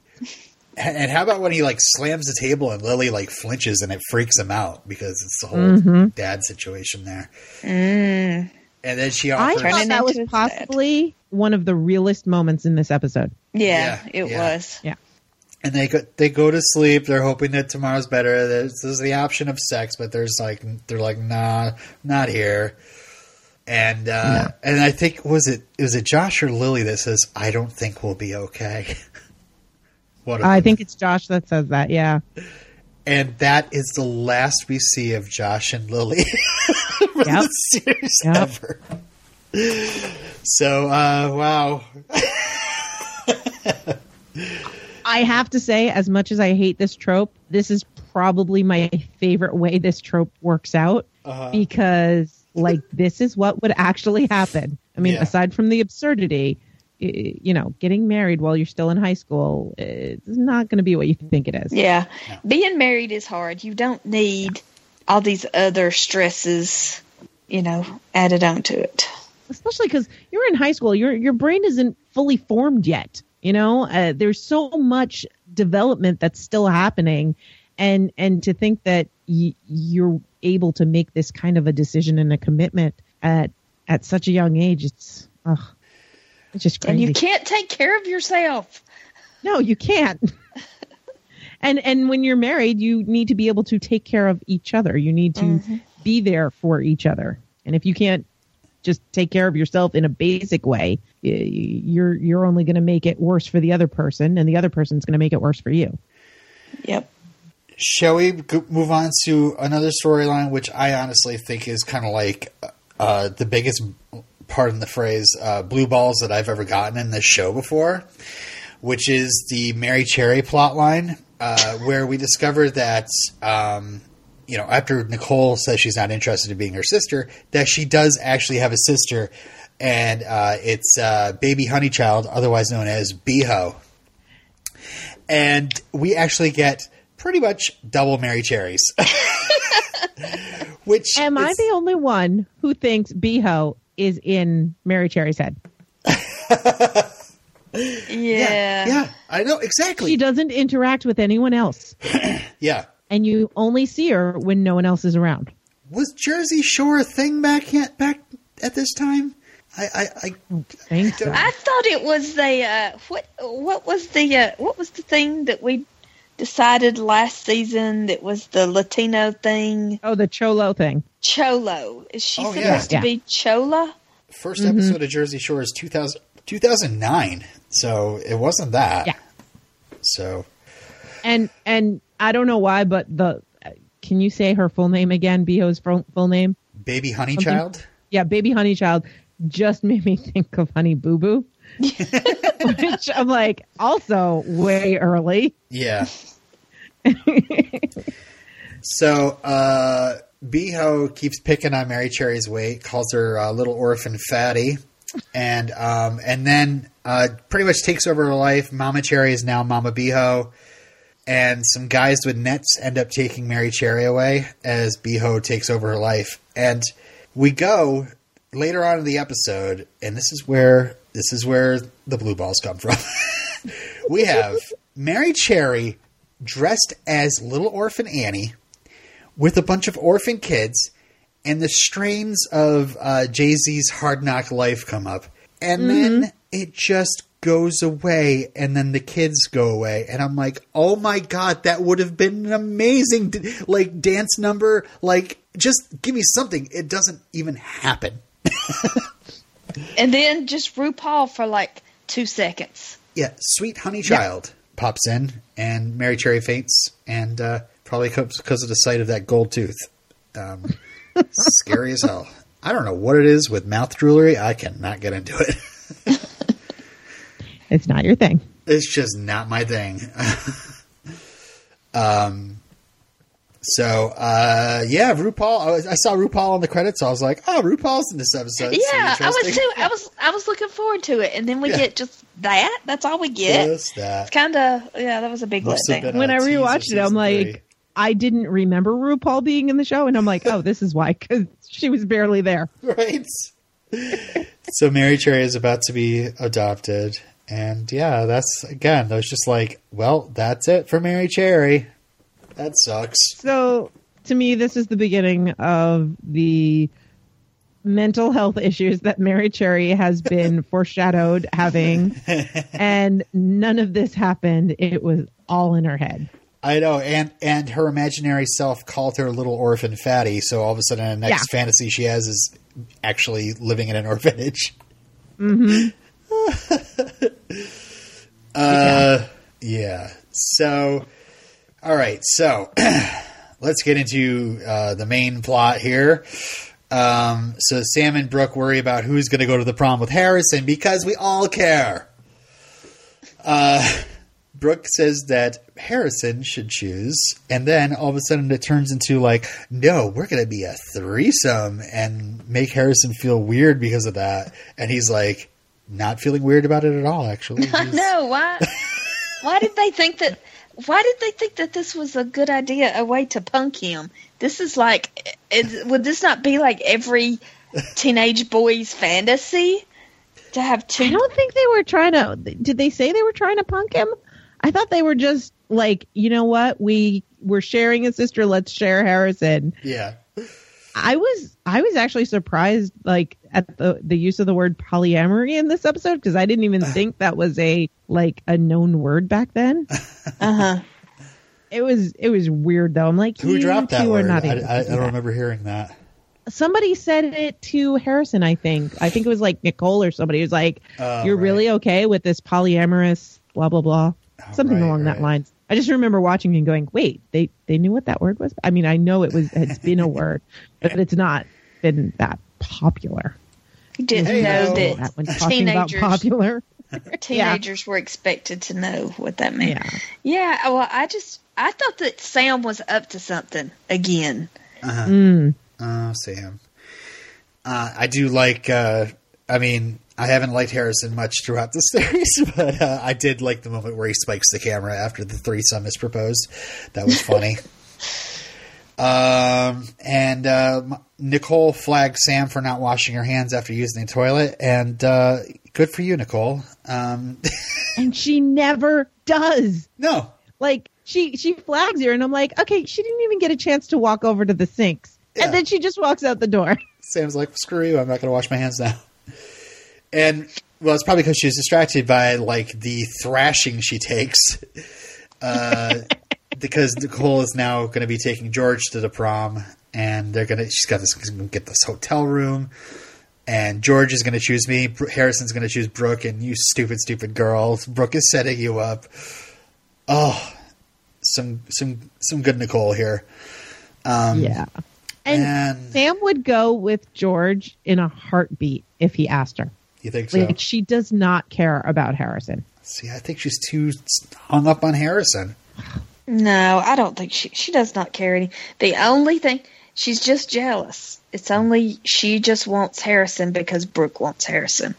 And and how about when he like slams the table and Lily like flinches and it freaks him out because it's the whole Mm-hmm. dad situation there. Mm. And then she I offers. Turning thought that was into his dad. possibly one of the realest moments in this episode. Yeah, Yeah, it yeah. was. And they go they go to sleep. They're hoping that tomorrow's better. There's, there's the option of sex, but there's like they're like nah, not here. And uh, and I think was it was it Josh or Lily that says I don't think we'll be okay. what I think it's Josh that says that. Yeah. and that is the last we see of Josh and Lily for Yep. the series Yep. ever. So uh, wow, I have to say, as much as I hate this trope, this is probably my favorite way this trope works out Uh-huh. because, like, this is what would actually happen. I mean, Yeah. aside from the absurdity, you know, getting married while you're still in high school is not going to be what you think it is. Yeah. Yeah. Being married is hard. You don't need all these other stresses, you know, added onto it. especially because you're in high school your your brain isn't fully formed yet you know? Uh, there's so much development that's still happening and and to think that y- you're able to make this kind of a decision and a commitment at at such a young age it's it's just And you can't take care of yourself. no you can't. And and when you're married you need to be able to take care of each other. You need to be there for each other. And if you can't just take care of yourself in a basic way you're you're only going to make it worse for the other person and the other person's going to make it worse for you Yep. shall we move on to another storyline, which I honestly think is kind of like uh, the biggest, pardon the phrase, uh, blue balls that I've ever gotten in this show before, which is the Mary Cherry plotline, uh, where we discover that. Um, you know, after Nicole says she's not interested in being her sister, that she does actually have a sister, and uh, it's uh, baby Honeychild, otherwise known as Beho. And we actually get pretty much double Mary Cherries. Which am i the only one who thinks beho is in mary cherry's head Yeah. yeah, I know exactly. she doesn't interact with anyone else Yeah, and you only see her when no one else is around. Was Jersey Shore a thing back yet, back at this time? I, I, I Thanks. don't- I thought it was the uh, what what was the uh, what was the thing that we decided last season that was the Latino thing? Oh, the Cholo thing. Cholo. Is she Oh, supposed yeah. to Yeah. be Chola? 1st episode of Jersey Shore is 2000, 2009, so it wasn't that. Yeah. So And and I don't know why, but the can you say her full name again? Beho's full, full name? Baby Honey Something- Child. Yeah, Baby Honey Child just made me think of Honey Boo Boo. Which I'm like, also way early. Yeah. so uh Beho keeps picking on Mary Cherry's weight, calls her uh, little orphan fatty, and um and then uh pretty much takes over her life. Mama Cherry is now Mama Beho. And some guys with nets end up taking Mary Cherry away as Beho takes over her life. And we go later on in the episode, and this is where this is where the blue balls come from. we have Mary Cherry dressed as little orphan Annie with a bunch of orphan kids, and the strains of uh, Jay Z's Hard Knock Life come up, and then it just goes away, and then the kids go away, and I'm like, oh my god, that would have been an amazing like dance number. Like, just give me something. It doesn't even happen. And then just RuPaul for like two seconds. Yeah, Sweet Honey Child pops in, and Mary Cherry faints, and uh, probably because of the sight of that gold tooth. Um, scary as hell. I don't know what it is with mouth jewelry. I cannot get into it. It's not your thing. It's just not my thing. um. So, uh, yeah, RuPaul. I, was, I saw RuPaul on the credits. So I was like, "Oh, RuPaul's in this episode." Yeah, I was too. I was I was looking forward to it, and then we Yeah. get just that. That's all we get. Just that. Kind of. Yeah, that was a big Must have letdown. been When a I teaser rewatched it, I'm season like. I didn't remember RuPaul being in the show, and I'm like, oh, this is why, because she was barely there. right? so Mary Cherry is about to be adopted, and yeah, that's again. I was just like, well, that's it for Mary Cherry. That sucks. So to me, this is the beginning of the mental health issues that Mary Cherry has been foreshadowed having, and none of this happened. It was all in her head. I know, and and her imaginary self called her little orphan fatty. So all of a sudden, the next Yeah. fantasy she has is actually living in an orphanage. Mm-hmm. uh, yeah. So, all right. So, let's get into uh, the main plot here. Um, so Sam and Brooke worry about who's going to go to the prom with Harrison because we all care. Uh, Brooke says that Harrison should choose, and then all of a sudden it turns into like, no, we're going to be a threesome and make Harrison feel weird because of that. And he's like, not feeling weird about it at all, actually. I He's- know why. why did they think that? Why did they think that this was a good idea, a way to punk him? This is like, is, would this not be like every teenage boy's fantasy to have two? I don't think they were trying to. Did they say they were trying to punk him? I thought they were just like, you know what? We we're sharing a sister. Let's share Harrison. Yeah. I was I was actually surprised like at the the use of the word polyamory in this episode because I didn't even think that was a like a known word back then. Uh huh. It was it was weird though. I'm like, Who you dropped that two are word? not I, I, I do don't that. remember hearing that. Somebody said it to Harrison. I think I think it was like Nicole or somebody was like, Oh, "You're right. really okay with this polyamorous blah blah blah." Something right, along right. that lines. I just remember watching and going, "Wait, they they knew what that word was." I mean, I know it was it's been a word, but it's not been that popular. You didn't Hey, know no. that that when talking about teenagers popular. teenagers were expected to know what that meant. Yeah. Yeah, well, I just I thought that Sam was up to something again. Mm. Oh, Sam. Uh, I do like. Uh, I mean, I haven't liked Harrison much throughout the series, but uh, I did like the moment where he spikes the camera after the threesome is proposed. That was funny. um, and uh, Nicole flagged Sam for not washing her hands after using the toilet, and uh, good for you, Nicole. Um, And she never does. no, Like she she flags her, and I'm like, okay, she didn't even get a chance to walk over to the sinks, Yeah. and then she just walks out the door. Sam's like, screw you, I'm not going to wash my hands now. And, well, it's probably because she's distracted by, like, the thrashing she takes. Uh, because Nicole is now going to be taking George to the prom, and they're going to, she's got this, gonna get this hotel room, and George is going to choose me, Harrison's going to choose Brooke, and you stupid, stupid girl, Brooke is setting you up. Oh, some, some, some good Nicole here. Um, yeah, and, and Sam would go with George in a heartbeat if he asked her. You think so? Like she does not care about Harrison. See, I think she's too hung up on Harrison. No, I don't think she she does not care any. The only thing she's just jealous. It's only she just wants Harrison because Brooke wants Harrison.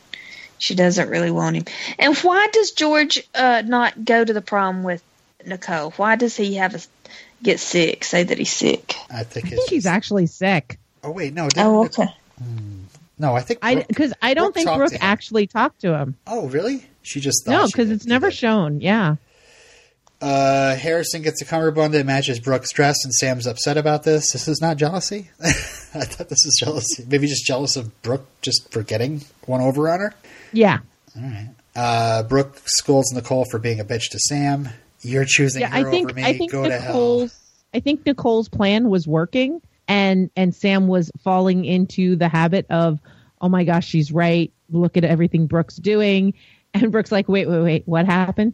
She doesn't really want him. And why does George uh, not go to the prom with Nicole? Why does he have a get sick? Say that he's sick. I think I think he's just- actually sick. Oh wait, no. didn't Oh, Nicole- okay. No, I think. I Brooke- because I don't Brooke think Brooke actually talked to him. Oh, really? She just thought No, because it's never shown. Yeah. Uh, Harrison gets a cummerbund that matches Brooke's dress, and Sam's upset about this. This is not jealousy. I thought this was jealousy. Maybe just jealous of Brooke just for getting one over on her. Yeah. All right. Uh, Brooke scolds Nicole for being a bitch to Sam. You're choosing Yeah, her I think over me. I think Go to hell. Nicole's I think Nicole's plan was working and and Sam was falling into the habit of oh my gosh, she's right. Look at everything Brooke's doing. And Brooke's like, "Wait, wait, wait. What happened?"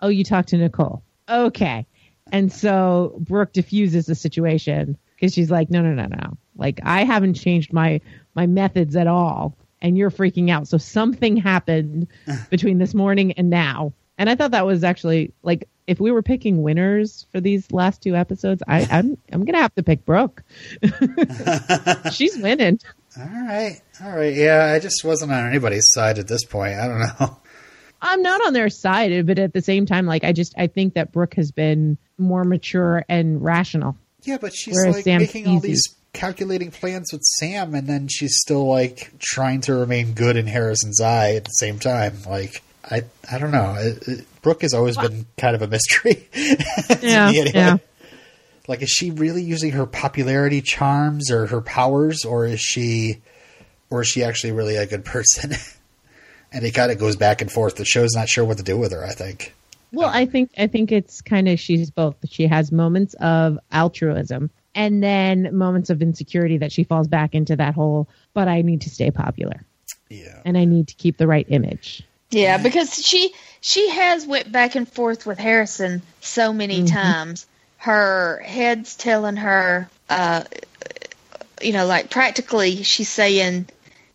"Oh, you talked to Nicole." "Okay." And so Brooke diffuses the situation because she's like, "No, no, no, no. Like I haven't changed my my methods at all." And you're freaking out. So something happened between this morning and now. And I thought that was actually like if we were picking winners for these last two episodes, I, I'm I'm gonna have to pick Brooke. She's winning. All right. All right. Yeah, I just wasn't on anybody's side at this point. I don't know. I'm not on their side, but at the same time, like I just I think that Brooke has been more mature and rational. Yeah, but she's like Sam's making all easy. these calculating plans with Sam, and then she's still like trying to remain good in Harrison's eye at the same time. Like, I, I don't know. It, it, Brooke has always been kind of a mystery. Yeah, me anyway. yeah. Like, is she really using her popularity charms or her powers, or is she, or is she actually really a good person? and it kind of goes back and forth. The show's not sure what to do with her. I think. Well, um, I think I think it's kind of she's both. She has moments of altruism and then moments of insecurity that she falls back into that whole. But I need to stay popular Yeah. and I need to keep the right image. Yeah, because she she has went back and forth with Harrison so many times. Her head's telling her, uh, you know, like practically she's saying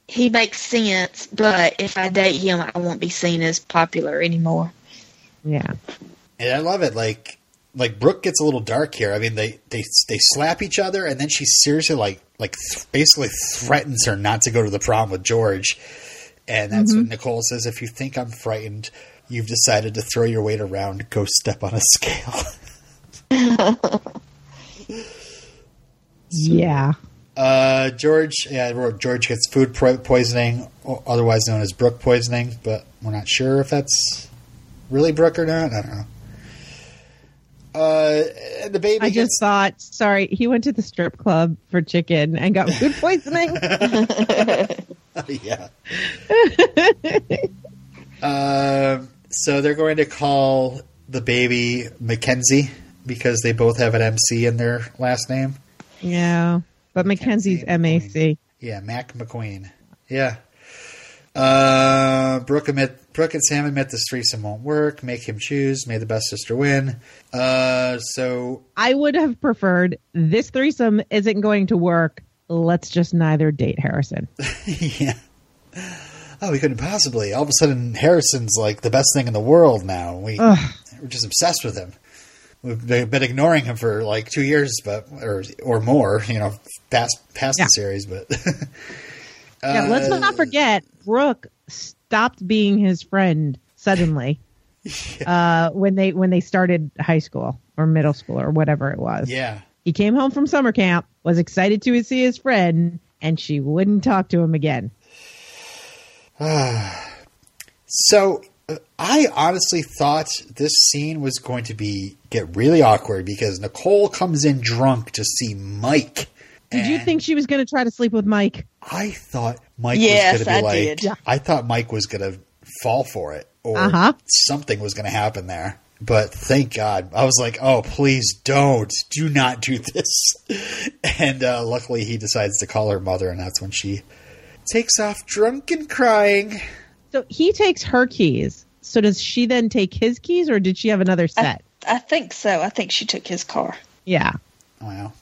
he makes sense, but if I date him, I won't be seen as popular anymore. Yeah, And I love it. Like, like Brooke gets a little dark here. I mean, they they they slap each other, and then she seriously like like th- basically threatens her not to go to the prom with George. And that's when Nicole says, "If you think I'm frightened, you've decided to throw your weight around. Go step on a scale." yeah. Uh, George, yeah, George gets food poisoning, otherwise known as Brooke poisoning, but we're not sure if that's really Brooke or not. I don't know. Uh, the baby I gets just thought, sorry, he went to the strip club for chicken and got food poisoning. yeah. um, so they're going to call the baby Mackenzie because they both have an MC in their last name. yeah, but Mackenzie's MAC. Yeah, Mac McQueen. Yeah. Uh, Brooke admit Brooke and Sam admit this threesome won't work. Make him choose. May the best sister win. Uh, so I would have preferred this threesome isn't going to work. Let's just neither date Harrison. yeah. Oh, we couldn't possibly. All of a sudden, Harrison's like the best thing in the world now. We Ugh. we're just obsessed with him. We've been ignoring him for like two years, but or or more. You know, past past Yeah. the series, but Yeah, let's Uh, not forget Brooke stopped being his friend suddenly uh, when they when they started high school or middle school or whatever it was. yeah. He came home from summer camp, was excited to see his friend, and she wouldn't talk to him again. So, uh, I honestly thought this scene was going to be get really awkward because Nicole comes in drunk to see Mike. Did you think she was going to try to sleep with Mike? I thought Mike Yes, was going to be I like did. I thought Mike was going to fall for it or Uh-huh. something was going to happen there. But thank God. I was like, "Oh, please don't. Do not do this." And uh, luckily he decides to call her mother and that's when she takes off drunk and crying. So he takes her keys. So does she then take his keys, or did she have another I, set? I think so. I think she took his car. yeah. Wow.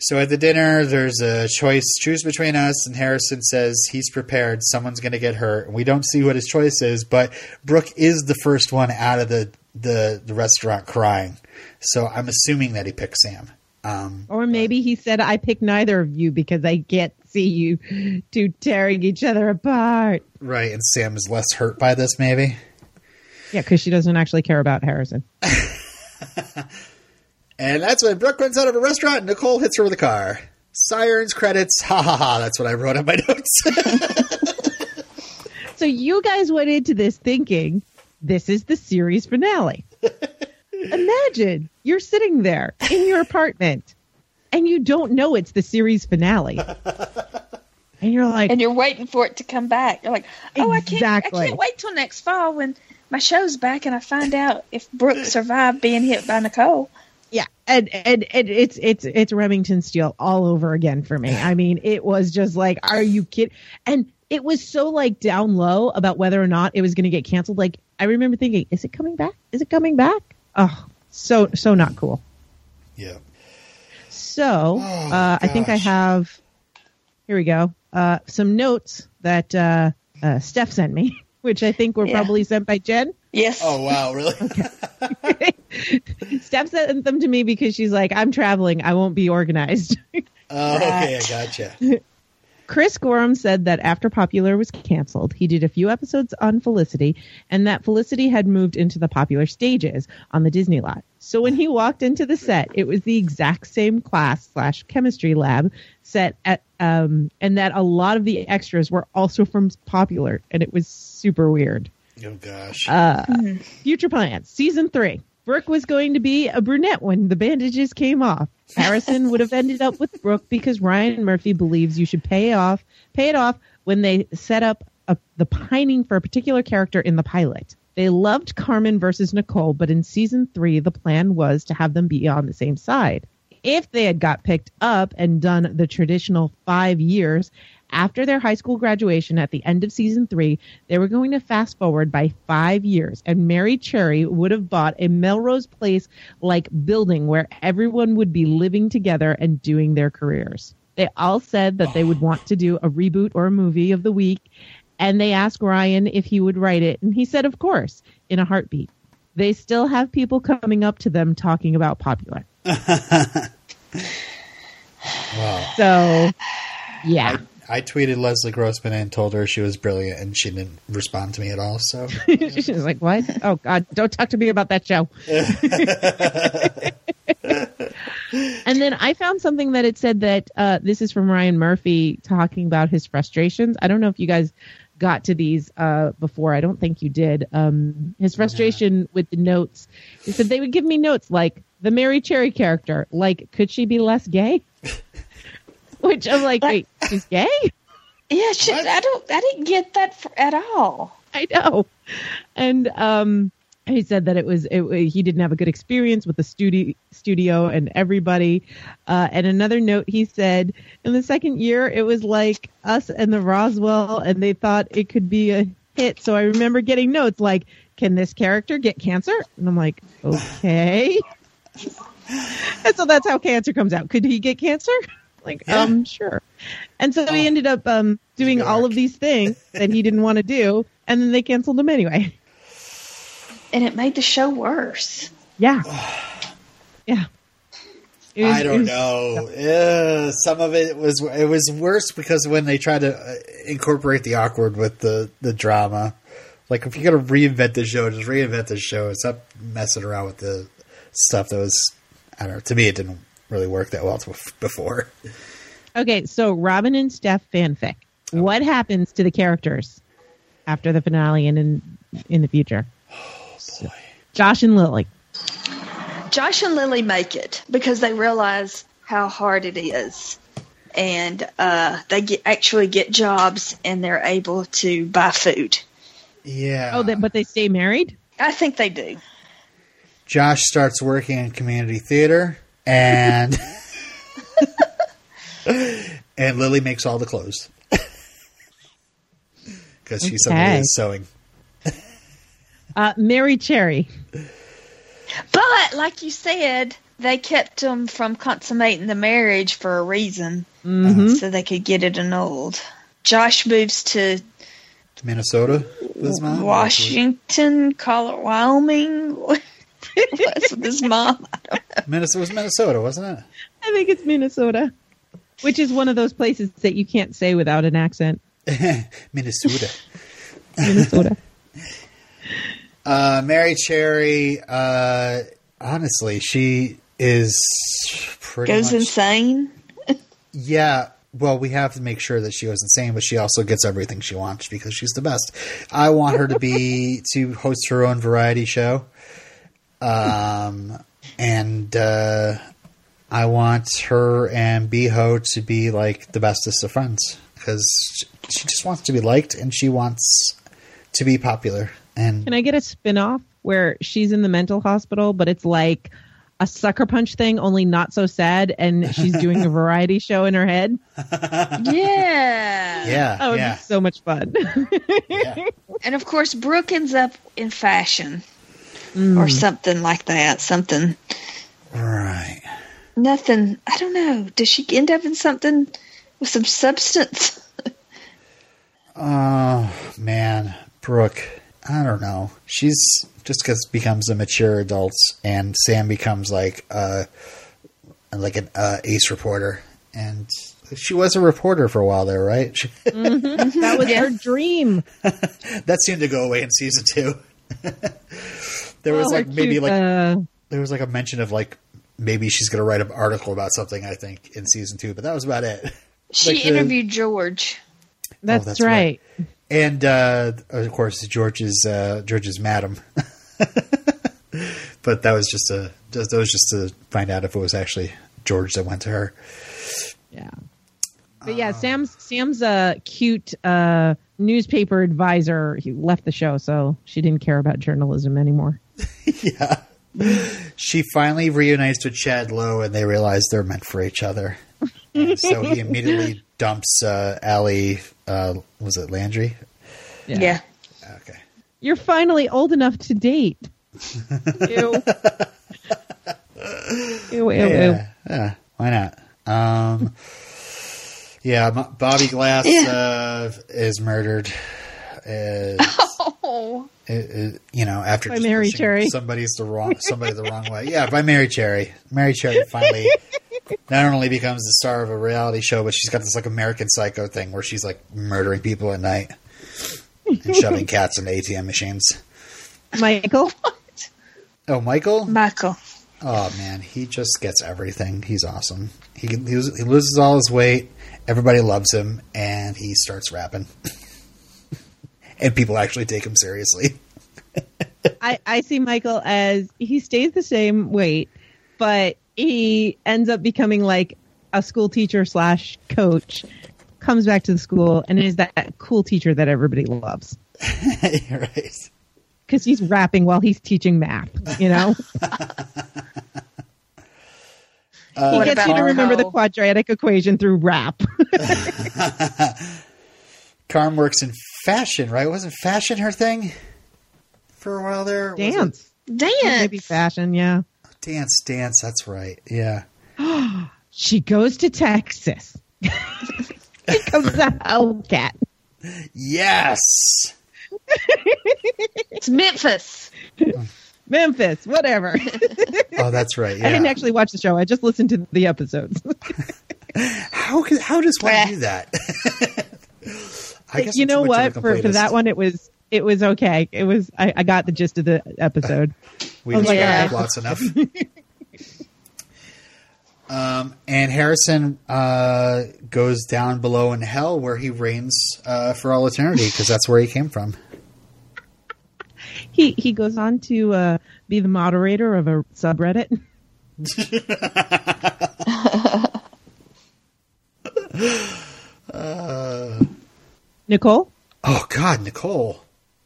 So at the dinner, there's a choice: choose between us. And Harrison says he's prepared. Someone's going to get hurt. And we don't see what his choice is, but Brooke is the first one out of the the, the restaurant crying. So I'm assuming that he picks Sam. Um, Or maybe he said, "I pick neither of you because I can't see you two tearing each other apart." right, and Sam is less hurt by this, maybe. Yeah, because she doesn't actually care about Harrison. And that's when Brooke runs out of a restaurant. and Nicole hits her with a car. Sirens credits. Ha ha ha. That's what I wrote on my notes. So you guys went into this thinking this is the series finale. Imagine you're sitting there in your apartment and you don't know it's the series finale. And you're like, And you're waiting for it to come back. You're like, oh, I can't, I can't wait till next fall when my show's back and I find out if Brooke survived being hit by Nicole. Yeah, and, and and it's it's it's Remington Steele all over again for me. I mean, it was just like, are you kidding? And it was so like down low about whether or not it was going to get canceled. Like I remember thinking, is it coming back? Is it coming back? Oh, so so not cool. yeah. So Oh, uh, I think I have. Here we go. Uh, some notes that uh, uh, Steph sent me, which I think were Yeah. probably sent by Jen. Yes. Oh wow, really? Steph sent them to me because she's like, I'm traveling. I won't be organized. oh, okay, I gotcha. Chris Gorham said that after Popular was canceled, he did a few episodes on Felicity, and that Felicity had moved into the popular stages on the Disney lot. So when he walked into the set, it was the exact same class slash chemistry lab set at, um, and that a lot of the extras were also from Popular, and it was super weird. Oh gosh. Uh, Future plans, season three. Brooke was going to be a brunette when the bandages came off. Harrison would have ended up with Brooke because Ryan Murphy believes you should pay off, pay it off when they set up a, the pining for a particular character in the pilot. They loved Carmen versus Nicole, but in season three, the plan was to have them be on the same side. If they had got picked up and done the traditional five years after their high school graduation at the end of season three, they were going to fast forward by five years, and Mary Cherry would have bought a Melrose Place like building where everyone would be living together and doing their careers. They all said that they would want to do a reboot or a movie of the week, and they asked Ryan if he would write it, and he said, of course, in a heartbeat. They still have people coming up to them talking about popular. Wow. So, yeah. I tweeted Leslie Grossman and told her she was brilliant, and she didn't respond to me at all. So She's like, what? Oh, God, don't talk to me about that show. and then I found something that it said that uh, this is from Ryan Murphy talking about his frustrations. I don't know if you guys got to these uh, before. I don't think you did. Um, his frustration with the notes. He said they would give me notes like the Mary Cherry character, like, could she be less gay? Which I'm like, wait, she's gay? Yeah, she, I don't. I didn't get that for, at all. I know. And um, he said that it was it, he didn't have a good experience with the studio studio and everybody. Uh, and another note, he said in the second year it was like us and the Roswell, and they thought it could be a hit. So I remember getting notes like, "Can this character get cancer?" And I'm like, "Okay." and so that's how cancer comes out. Could he get cancer? Like, Yeah. um, sure. And so he ended up um, doing all of these things that he didn't want to do, and then they canceled him anyway. And it made the show worse. Yeah. Yeah. Was- I don't was- know. Yeah, some of it was it was worse because when they tried to uh, incorporate the awkward with the the drama, like if you're gonna reinvent the show, just reinvent the show. Stop messing around with the stuff that was. I don't know. To me, it didn't really work that well before. Okay, so Robin and Steph fanfic. What happens to the characters after the finale and in in the future? Josh and Lily. Josh and Lily make it because they realize how hard it is, and uh, they get actually get jobs and they're able to buy food. Yeah. Oh, they, but they stay married. I think they do. Josh starts working in community theater, and and Lily makes all the clothes because she's somebody Okay. that's sewing. Uh, Mary Cherry. But like you said, they kept them from consummating the marriage for a reason, hmm so they could get it annulled. Josh moves to Minnesota with his mom. Washington, Colorado, Wyoming. What's with his mom? Minnesota was Minnesota, wasn't it? I think it's Minnesota, which is one of those places that you can't say without an accent. Minnesota. Minnesota. Uh, Mary Cherry. Uh, honestly, she is pretty Goes much. insane. Yeah. Well, we have to make sure that she goes insane, but she also gets everything she wants because she's the best. I want her to be to host her own variety show, um, and uh, I want her and Beho to be like the bestest of friends because she just wants to be liked and she wants to be popular. And Can I get a spin off where she's in the mental hospital, but it's like a sucker punch thing, only not so sad, and she's doing a variety show in her head? Yeah. yeah, That would yeah, be so much fun. yeah. And of course, Brooke ends up in fashion Mm. or something like that. Something, right. nothing. I don't know. Does she end up in something with some substance? Oh man, Brooke. I don't know. She's just gets becomes a mature adult, and Sam becomes like uh like an uh, ace reporter, and she was a reporter for a while there, right? She, that was her dream. that seemed to go away in season two. There was Oh, like maybe cute, like uh, there was like a mention of like maybe she's going to write an article about something. I think in season two, but that was about it. She Like the- interviewed George. that's, that's right. and uh, of course George's uh, George's madam. but that was just a just, that was just to find out if it was actually George that went to her. Yeah. But yeah, Sam's Sam's a cute uh, newspaper advisor. He left the show, so she didn't care about journalism anymore. yeah. She finally reunites with Chad Lowe, and they realize they're meant for each other. And so he immediately dumps uh, Allie. Uh, was it Landry? Yeah. Okay. You're finally old enough to date. ew. ew, ew, ew. Yeah, yeah, why not? Um, yeah, Bobby Glass Yeah. uh, is murdered. Uh, Oh. it- it- you know, after By Mary Cherry. somebody's the wrong somebody the wrong way. Yeah, by Mary Cherry. Mary Cherry finally not only becomes the star of a reality show, but she's got this like American Psycho thing where she's like murdering people at night and shoving cats into ATM machines. Michael. Oh, Michael. Michael. Oh man, he just gets everything. He's awesome. He he, he loses all his weight. Everybody loves him, and he starts rapping, and people actually take him seriously. I, I see Michael as he stays the same weight, but he ends up becoming like a school teacher slash coach, comes back to the school, and is that cool teacher that everybody loves. You're right. Because he's rapping while he's teaching math, you know? he Uh, What gets you to remember the quadratic equation through rap. Carm works in fashion, right? Wasn't fashion her thing for a while there? Dance. Dance. Maybe fashion, yeah. dance, dance. That's right. Yeah. She goes to Texas. Becomes a Hellcat. Yes. It's Memphis. Memphis, whatever. Oh, that's right. I didn't actually watch the show. I just listened to the episodes. How how does one do that? I guess you know what? For, for that one, it was it was okay. It was I, I got the gist of the episode. We I was just like, got yeah. the plots enough. um, and Harrison uh, goes down below in hell where he reigns uh, for all eternity because that's where he came from. he he goes on to uh, be the moderator of a subreddit. Nicole, Oh God, Nicole.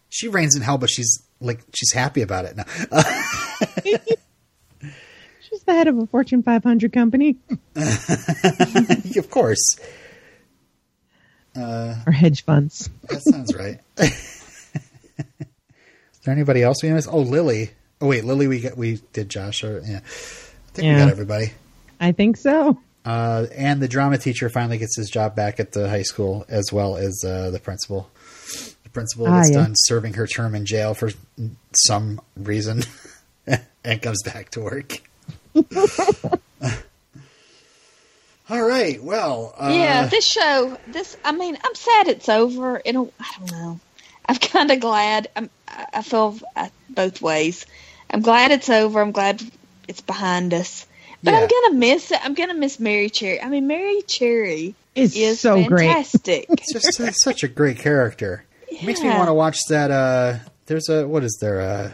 She reigns in hell, but she's like she's happy about it now. she's the head of a Fortune 500 company of course, uh, or hedge funds. that sounds right. Is there anybody else we missed? Oh, Lily. Oh wait, Lily. We got we did Josh. Or, yeah, I think we got everybody. I think so. Uh, and the drama teacher finally gets his job back at the high school, as well as uh, the principal. The principal Ah, is yeah. done serving her term in jail for some reason, and comes back to work. All right. Well, uh, yeah, this show, this, I mean, I'm sad it's over. In a, I don't know. I'm kind of glad. I'm, I I feel uh, both ways. I'm glad it's over. I'm glad it's behind us. But Yeah. I'm gonna miss it. I'm gonna miss Mary Cherry. I mean, Mary Cherry It's is so great. fantastic. it's just uh, such a great character. It makes me want to watch that. Uh, there's a what is there? Uh,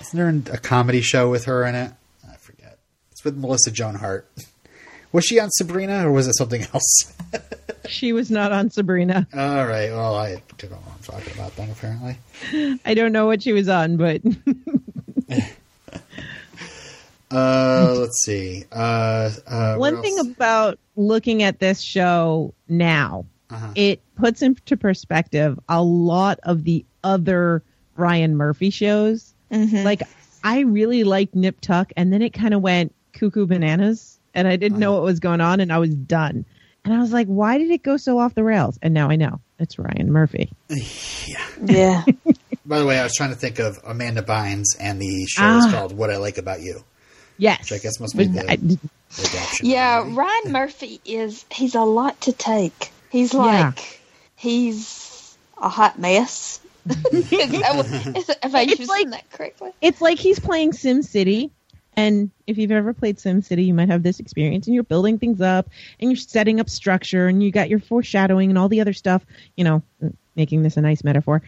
isn't there a comedy show with her in it? I forget. It's with Melissa Joan Hart. Was she on Sabrina or was it something else? She was not on Sabrina. All right. Well, I don't know what I'm talking about then. Apparently, I don't know what she was on, but uh, let's see. Uh, uh, one thing about looking at this show now, Uh-huh. it puts into perspective a lot of the other Ryan Murphy shows. Mhm. Like, I really liked Nip Tuck, and then it kind of went cuckoo bananas, and I didn't know what was going on, and I was done. And I was like, why did it go so off the rails? And now I know it's Ryan Murphy. yeah. By the way, I was trying to think of Amanda Bynes, and the show is Ah. called "What I Like About You." Yes. Which I guess must be the- I- the adaptation. Yeah, movie. Ryan Murphy is he's a lot to take. He's like he's a hot mess. is that what, is, have I It's used like- that correctly? it's like he's playing Sim City. And if you've ever played Sim City, you might have this experience and you're building things up and you're setting up structure and you got your foreshadowing and all the other stuff, you know, making this a nice metaphor.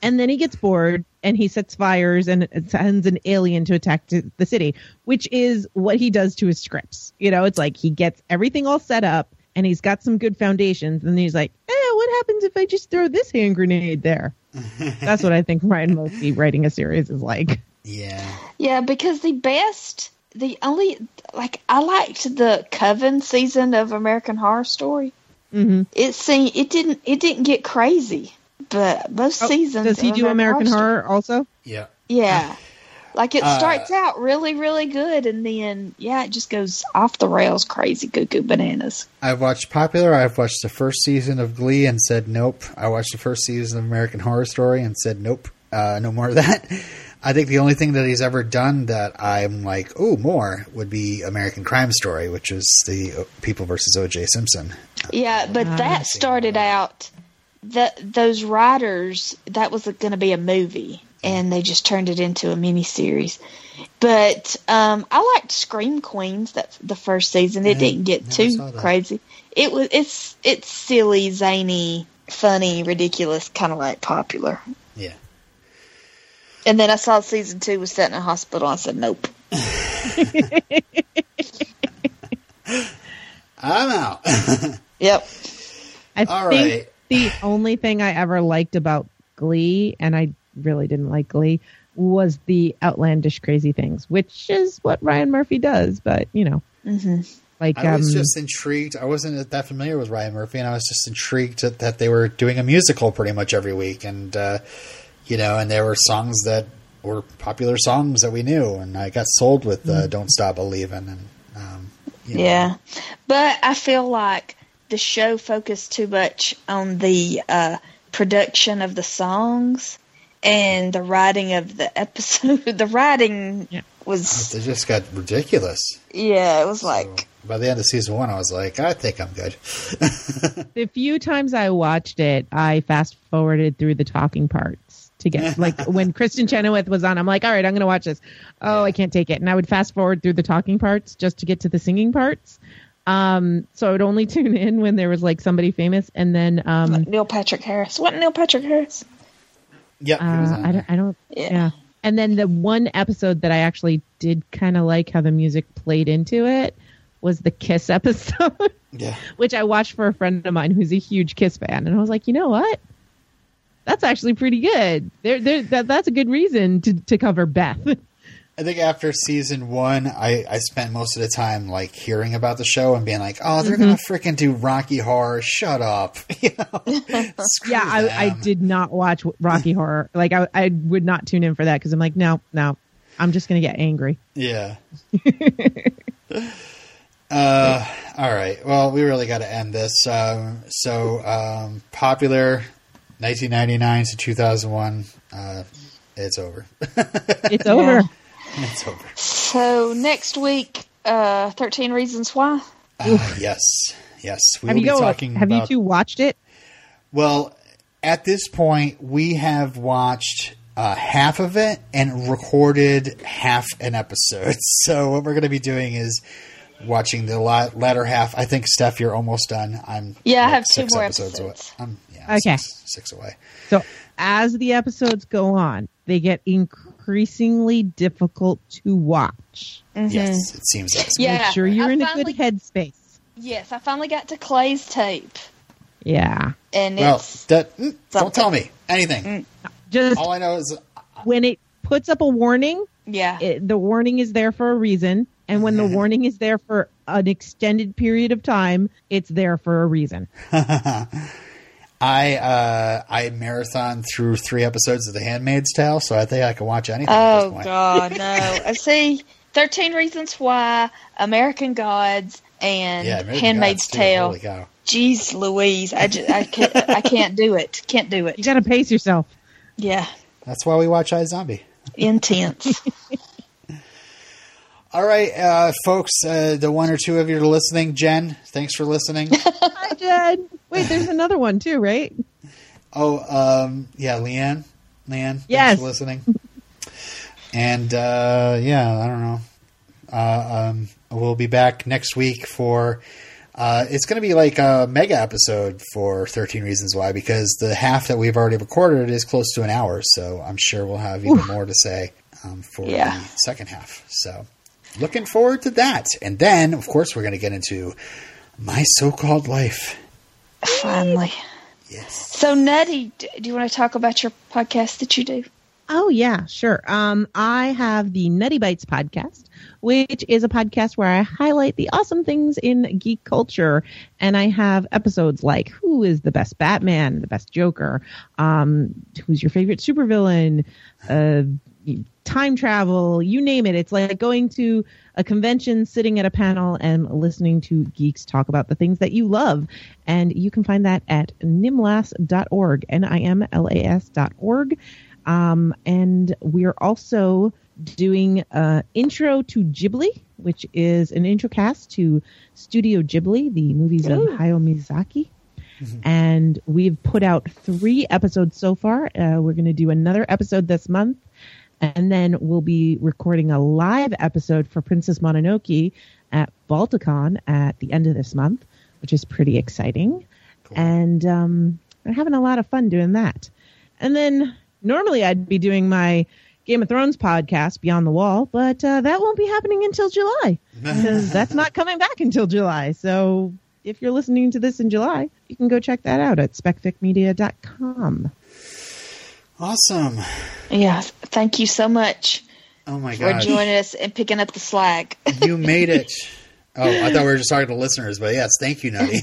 And then he gets bored and he sets fires and sends an alien to attack t- the city, which is what he does to his scripts. You know, it's like he gets everything all set up and he's got some good foundations and he's like, eh, what happens if I just throw this hand grenade there? That's what I think Ryan Murphy writing a series is like. Yeah. Yeah, because the best, the only like I liked the Coven season of American Horror Story. Mhm. It seemed it didn't it didn't get crazy, but most Oh, seasons. Does he do American Story- Horror also? Yeah. Yeah. Like it Uh, starts out really, really good, and then yeah, it just goes off the rails, crazy cuckoo bananas. I've watched Popular. I've watched the first season of Glee and said nope. I watched the first season of American Horror Story and said nope. Uh, no more of that. I think the only thing that he's ever done that I'm like, oh, more would be American Crime Story, which is the uh, People versus O.J. Simpson. Yeah, but that started out that those writers that was going to be a movie, and they just turned it into a miniseries. But um, I liked Scream Queens that the first season. It Yeah, didn't get too crazy. It was it's it's silly, zany, funny, ridiculous, kind of like popular. Yeah. And then I saw season two was set in a hospital. I said nope. I'm out. Yep. I All think right. The only thing I ever liked about Glee, and I really didn't like Glee, was the outlandish crazy things, which is what Ryan Murphy does. But you know, hmm like I was um, just intrigued. I wasn't that familiar with Ryan Murphy, and I was just intrigued that, that they were doing a musical pretty much every week, and uh, you know, and there were songs that were popular songs that we knew, and I got sold with uh, "Don't Stop Believing," and um, you know, Yeah, but I feel like the show focused too much on the uh, production of the songs and the writing of the episode. the writing Yeah. was they just got ridiculous. yeah, it was So, like by the end of season one, I was like, I think I'm good. the few times I watched it, I fast forwarded through the talking parts to get like when Kristin Chenoweth was on. I'm like, all right, I'm going to watch this. Oh, I can't take it, and I would fast forward through the talking parts just to get to the singing parts. Um, so I would only tune in when there was like somebody famous, and then um, Neil Patrick Harris. What Neil Patrick Harris? Yeah, uh, I don't, I don't, Yeah. yeah. And then the one episode that I actually did kind of like how the music played into it was the Kiss episode, Yeah. which I watched for a friend of mine who's a huge Kiss fan, and I was like, you know what? That's actually pretty good. There, there, that, that's a good reason to to cover Beth. I think after season one, I, I spent most of the time like hearing about the show and being like, "Oh, they're gonna freaking do Rocky Horror! Shut up!" You know? Yeah, I, I did not watch Rocky Horror. Like, I, I would not tune in for that because I'm like, no, no, I'm just gonna get angry. Yeah. uh, all right. Well, we really got to end this. Um, so, um, popular 1999 to 2001. Uh, it's over. It's over. it's over. So next week, uh, Thirteen Reasons Why. Uh, yes. Yes. We Have will you be talking Have you two watched it? Well, at this point, we have watched uh, half of it and recorded half an episode. So what we're going to be doing is watching the la- latter half. I think Steph, you're almost done. I'm Yeah, I have two six more episodes. Away. episodes. I'm, yeah, Okay. six, six away. So as the episodes go on, they get increasingly difficult to watch. Mm-hmm. Yes, it seems that. Yeah. Make sure you're I in a good headspace. Yes, I finally got to Clay's tape, Yeah. and Well, it's that, mm, don't tell me anything. Mm. Just All I know is when it puts up a warning, yeah, it, the warning is there for a reason. And when the mm-hmm. warning is there for an extended period of time, it's there for a reason. I uh, I marathon through three episodes of The Handmaid's Tale, so I think I can watch anything. at this Oh point. God, no! I see. Thirteen Reasons Why, American Gods, and Yeah, American Handmaid's Gods. Tale. Holy cow. Jeez, Louise, I, just, I can't, I can't do it. Can't do it. You got to pace yourself. Yeah, That's why we watch I Zombie. intense. All right, uh, folks, uh, the one or two of you are listening. Jen, thanks for listening. Wait, there's another one too, right? oh, um, yeah, Leanne. Leanne, Yes. thanks for listening. and uh, yeah, I don't know. Uh, um, we'll be back next week for. Uh, it's going to be like a mega episode for 13 Reasons Why because the half that we've already recorded is close to an hour. So I'm sure we'll have even more to say um, for Yeah. the second half. So looking forward to that. And then, of course, we're going to get into my so called life. Finally. Yes. So, Nutty, do you want to talk about your podcast that you do? Oh yeah, sure. Um, I have the Nutty Bites podcast, which is a podcast where I highlight the awesome things in geek culture, and I have episodes like who is the best Batman, the best Joker, um, who's your favorite supervillain, uh, time travel, you name it. It's like going to a convention, sitting at a panel, and listening to geeks talk about the things that you love. And you can find that at nimlas.org, N-I-M-L-A-S dot org. Um, and we're also doing uh, Intro to Ghibli, which is an intro cast to Studio Ghibli, the movies of Hayao Miyazaki. And we've put out three episodes so far. Uh, we're going to do another episode this month. And then we'll be recording a live episode for Princess Mononoke at Balticon at the end of this month, which is pretty exciting. And um, we're having a lot of fun doing that. And then normally I'd be doing my Game of Thrones podcast, Beyond the Wall, but uh, that won't be happening until July because that's not coming back until July. So if you're listening to this in July, you can go check that out at specficmedia.com. Awesome. Yeah, thank you so much Oh my god. for god. joining us and picking up the slack. You made it. Oh, I thought we were just talking to listeners, but yes, thank you, Nutty.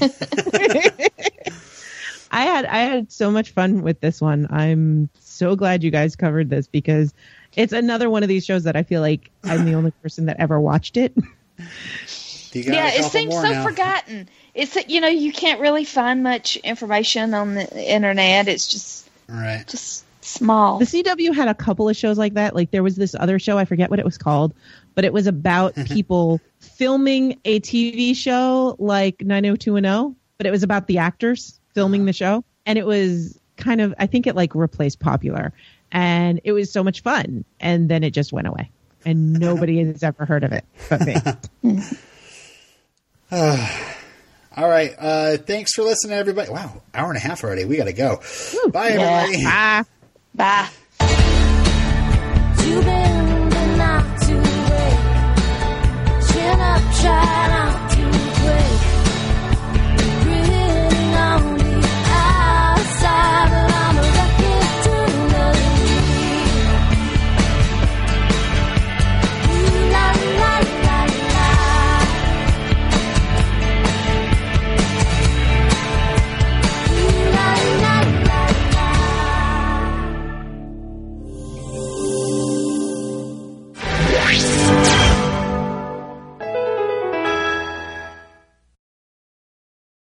I had I had so much fun with this one. I'm so glad you guys covered this because it's another one of these shows that I feel like I'm the only person that ever watched it. Yeah, a it seems so now. forgotten. It's that, you know you can't really find much information on the internet. It's just right. just small. The CW had a couple of shows like that. Like there was this other show, I forget what it was called, but it was about people filming a TV show like 90210, but it was about the actors filming the show. And it was kind of, I think it like replaced Popular. And it was so much fun. And then it just went away. And nobody has ever heard of it but me. All right. Uh, thanks for listening, everybody. Wow, hour and a half already. We got to go. Bye, Yeah. everybody. Bye. Bye. You've been to break. Chin up, child.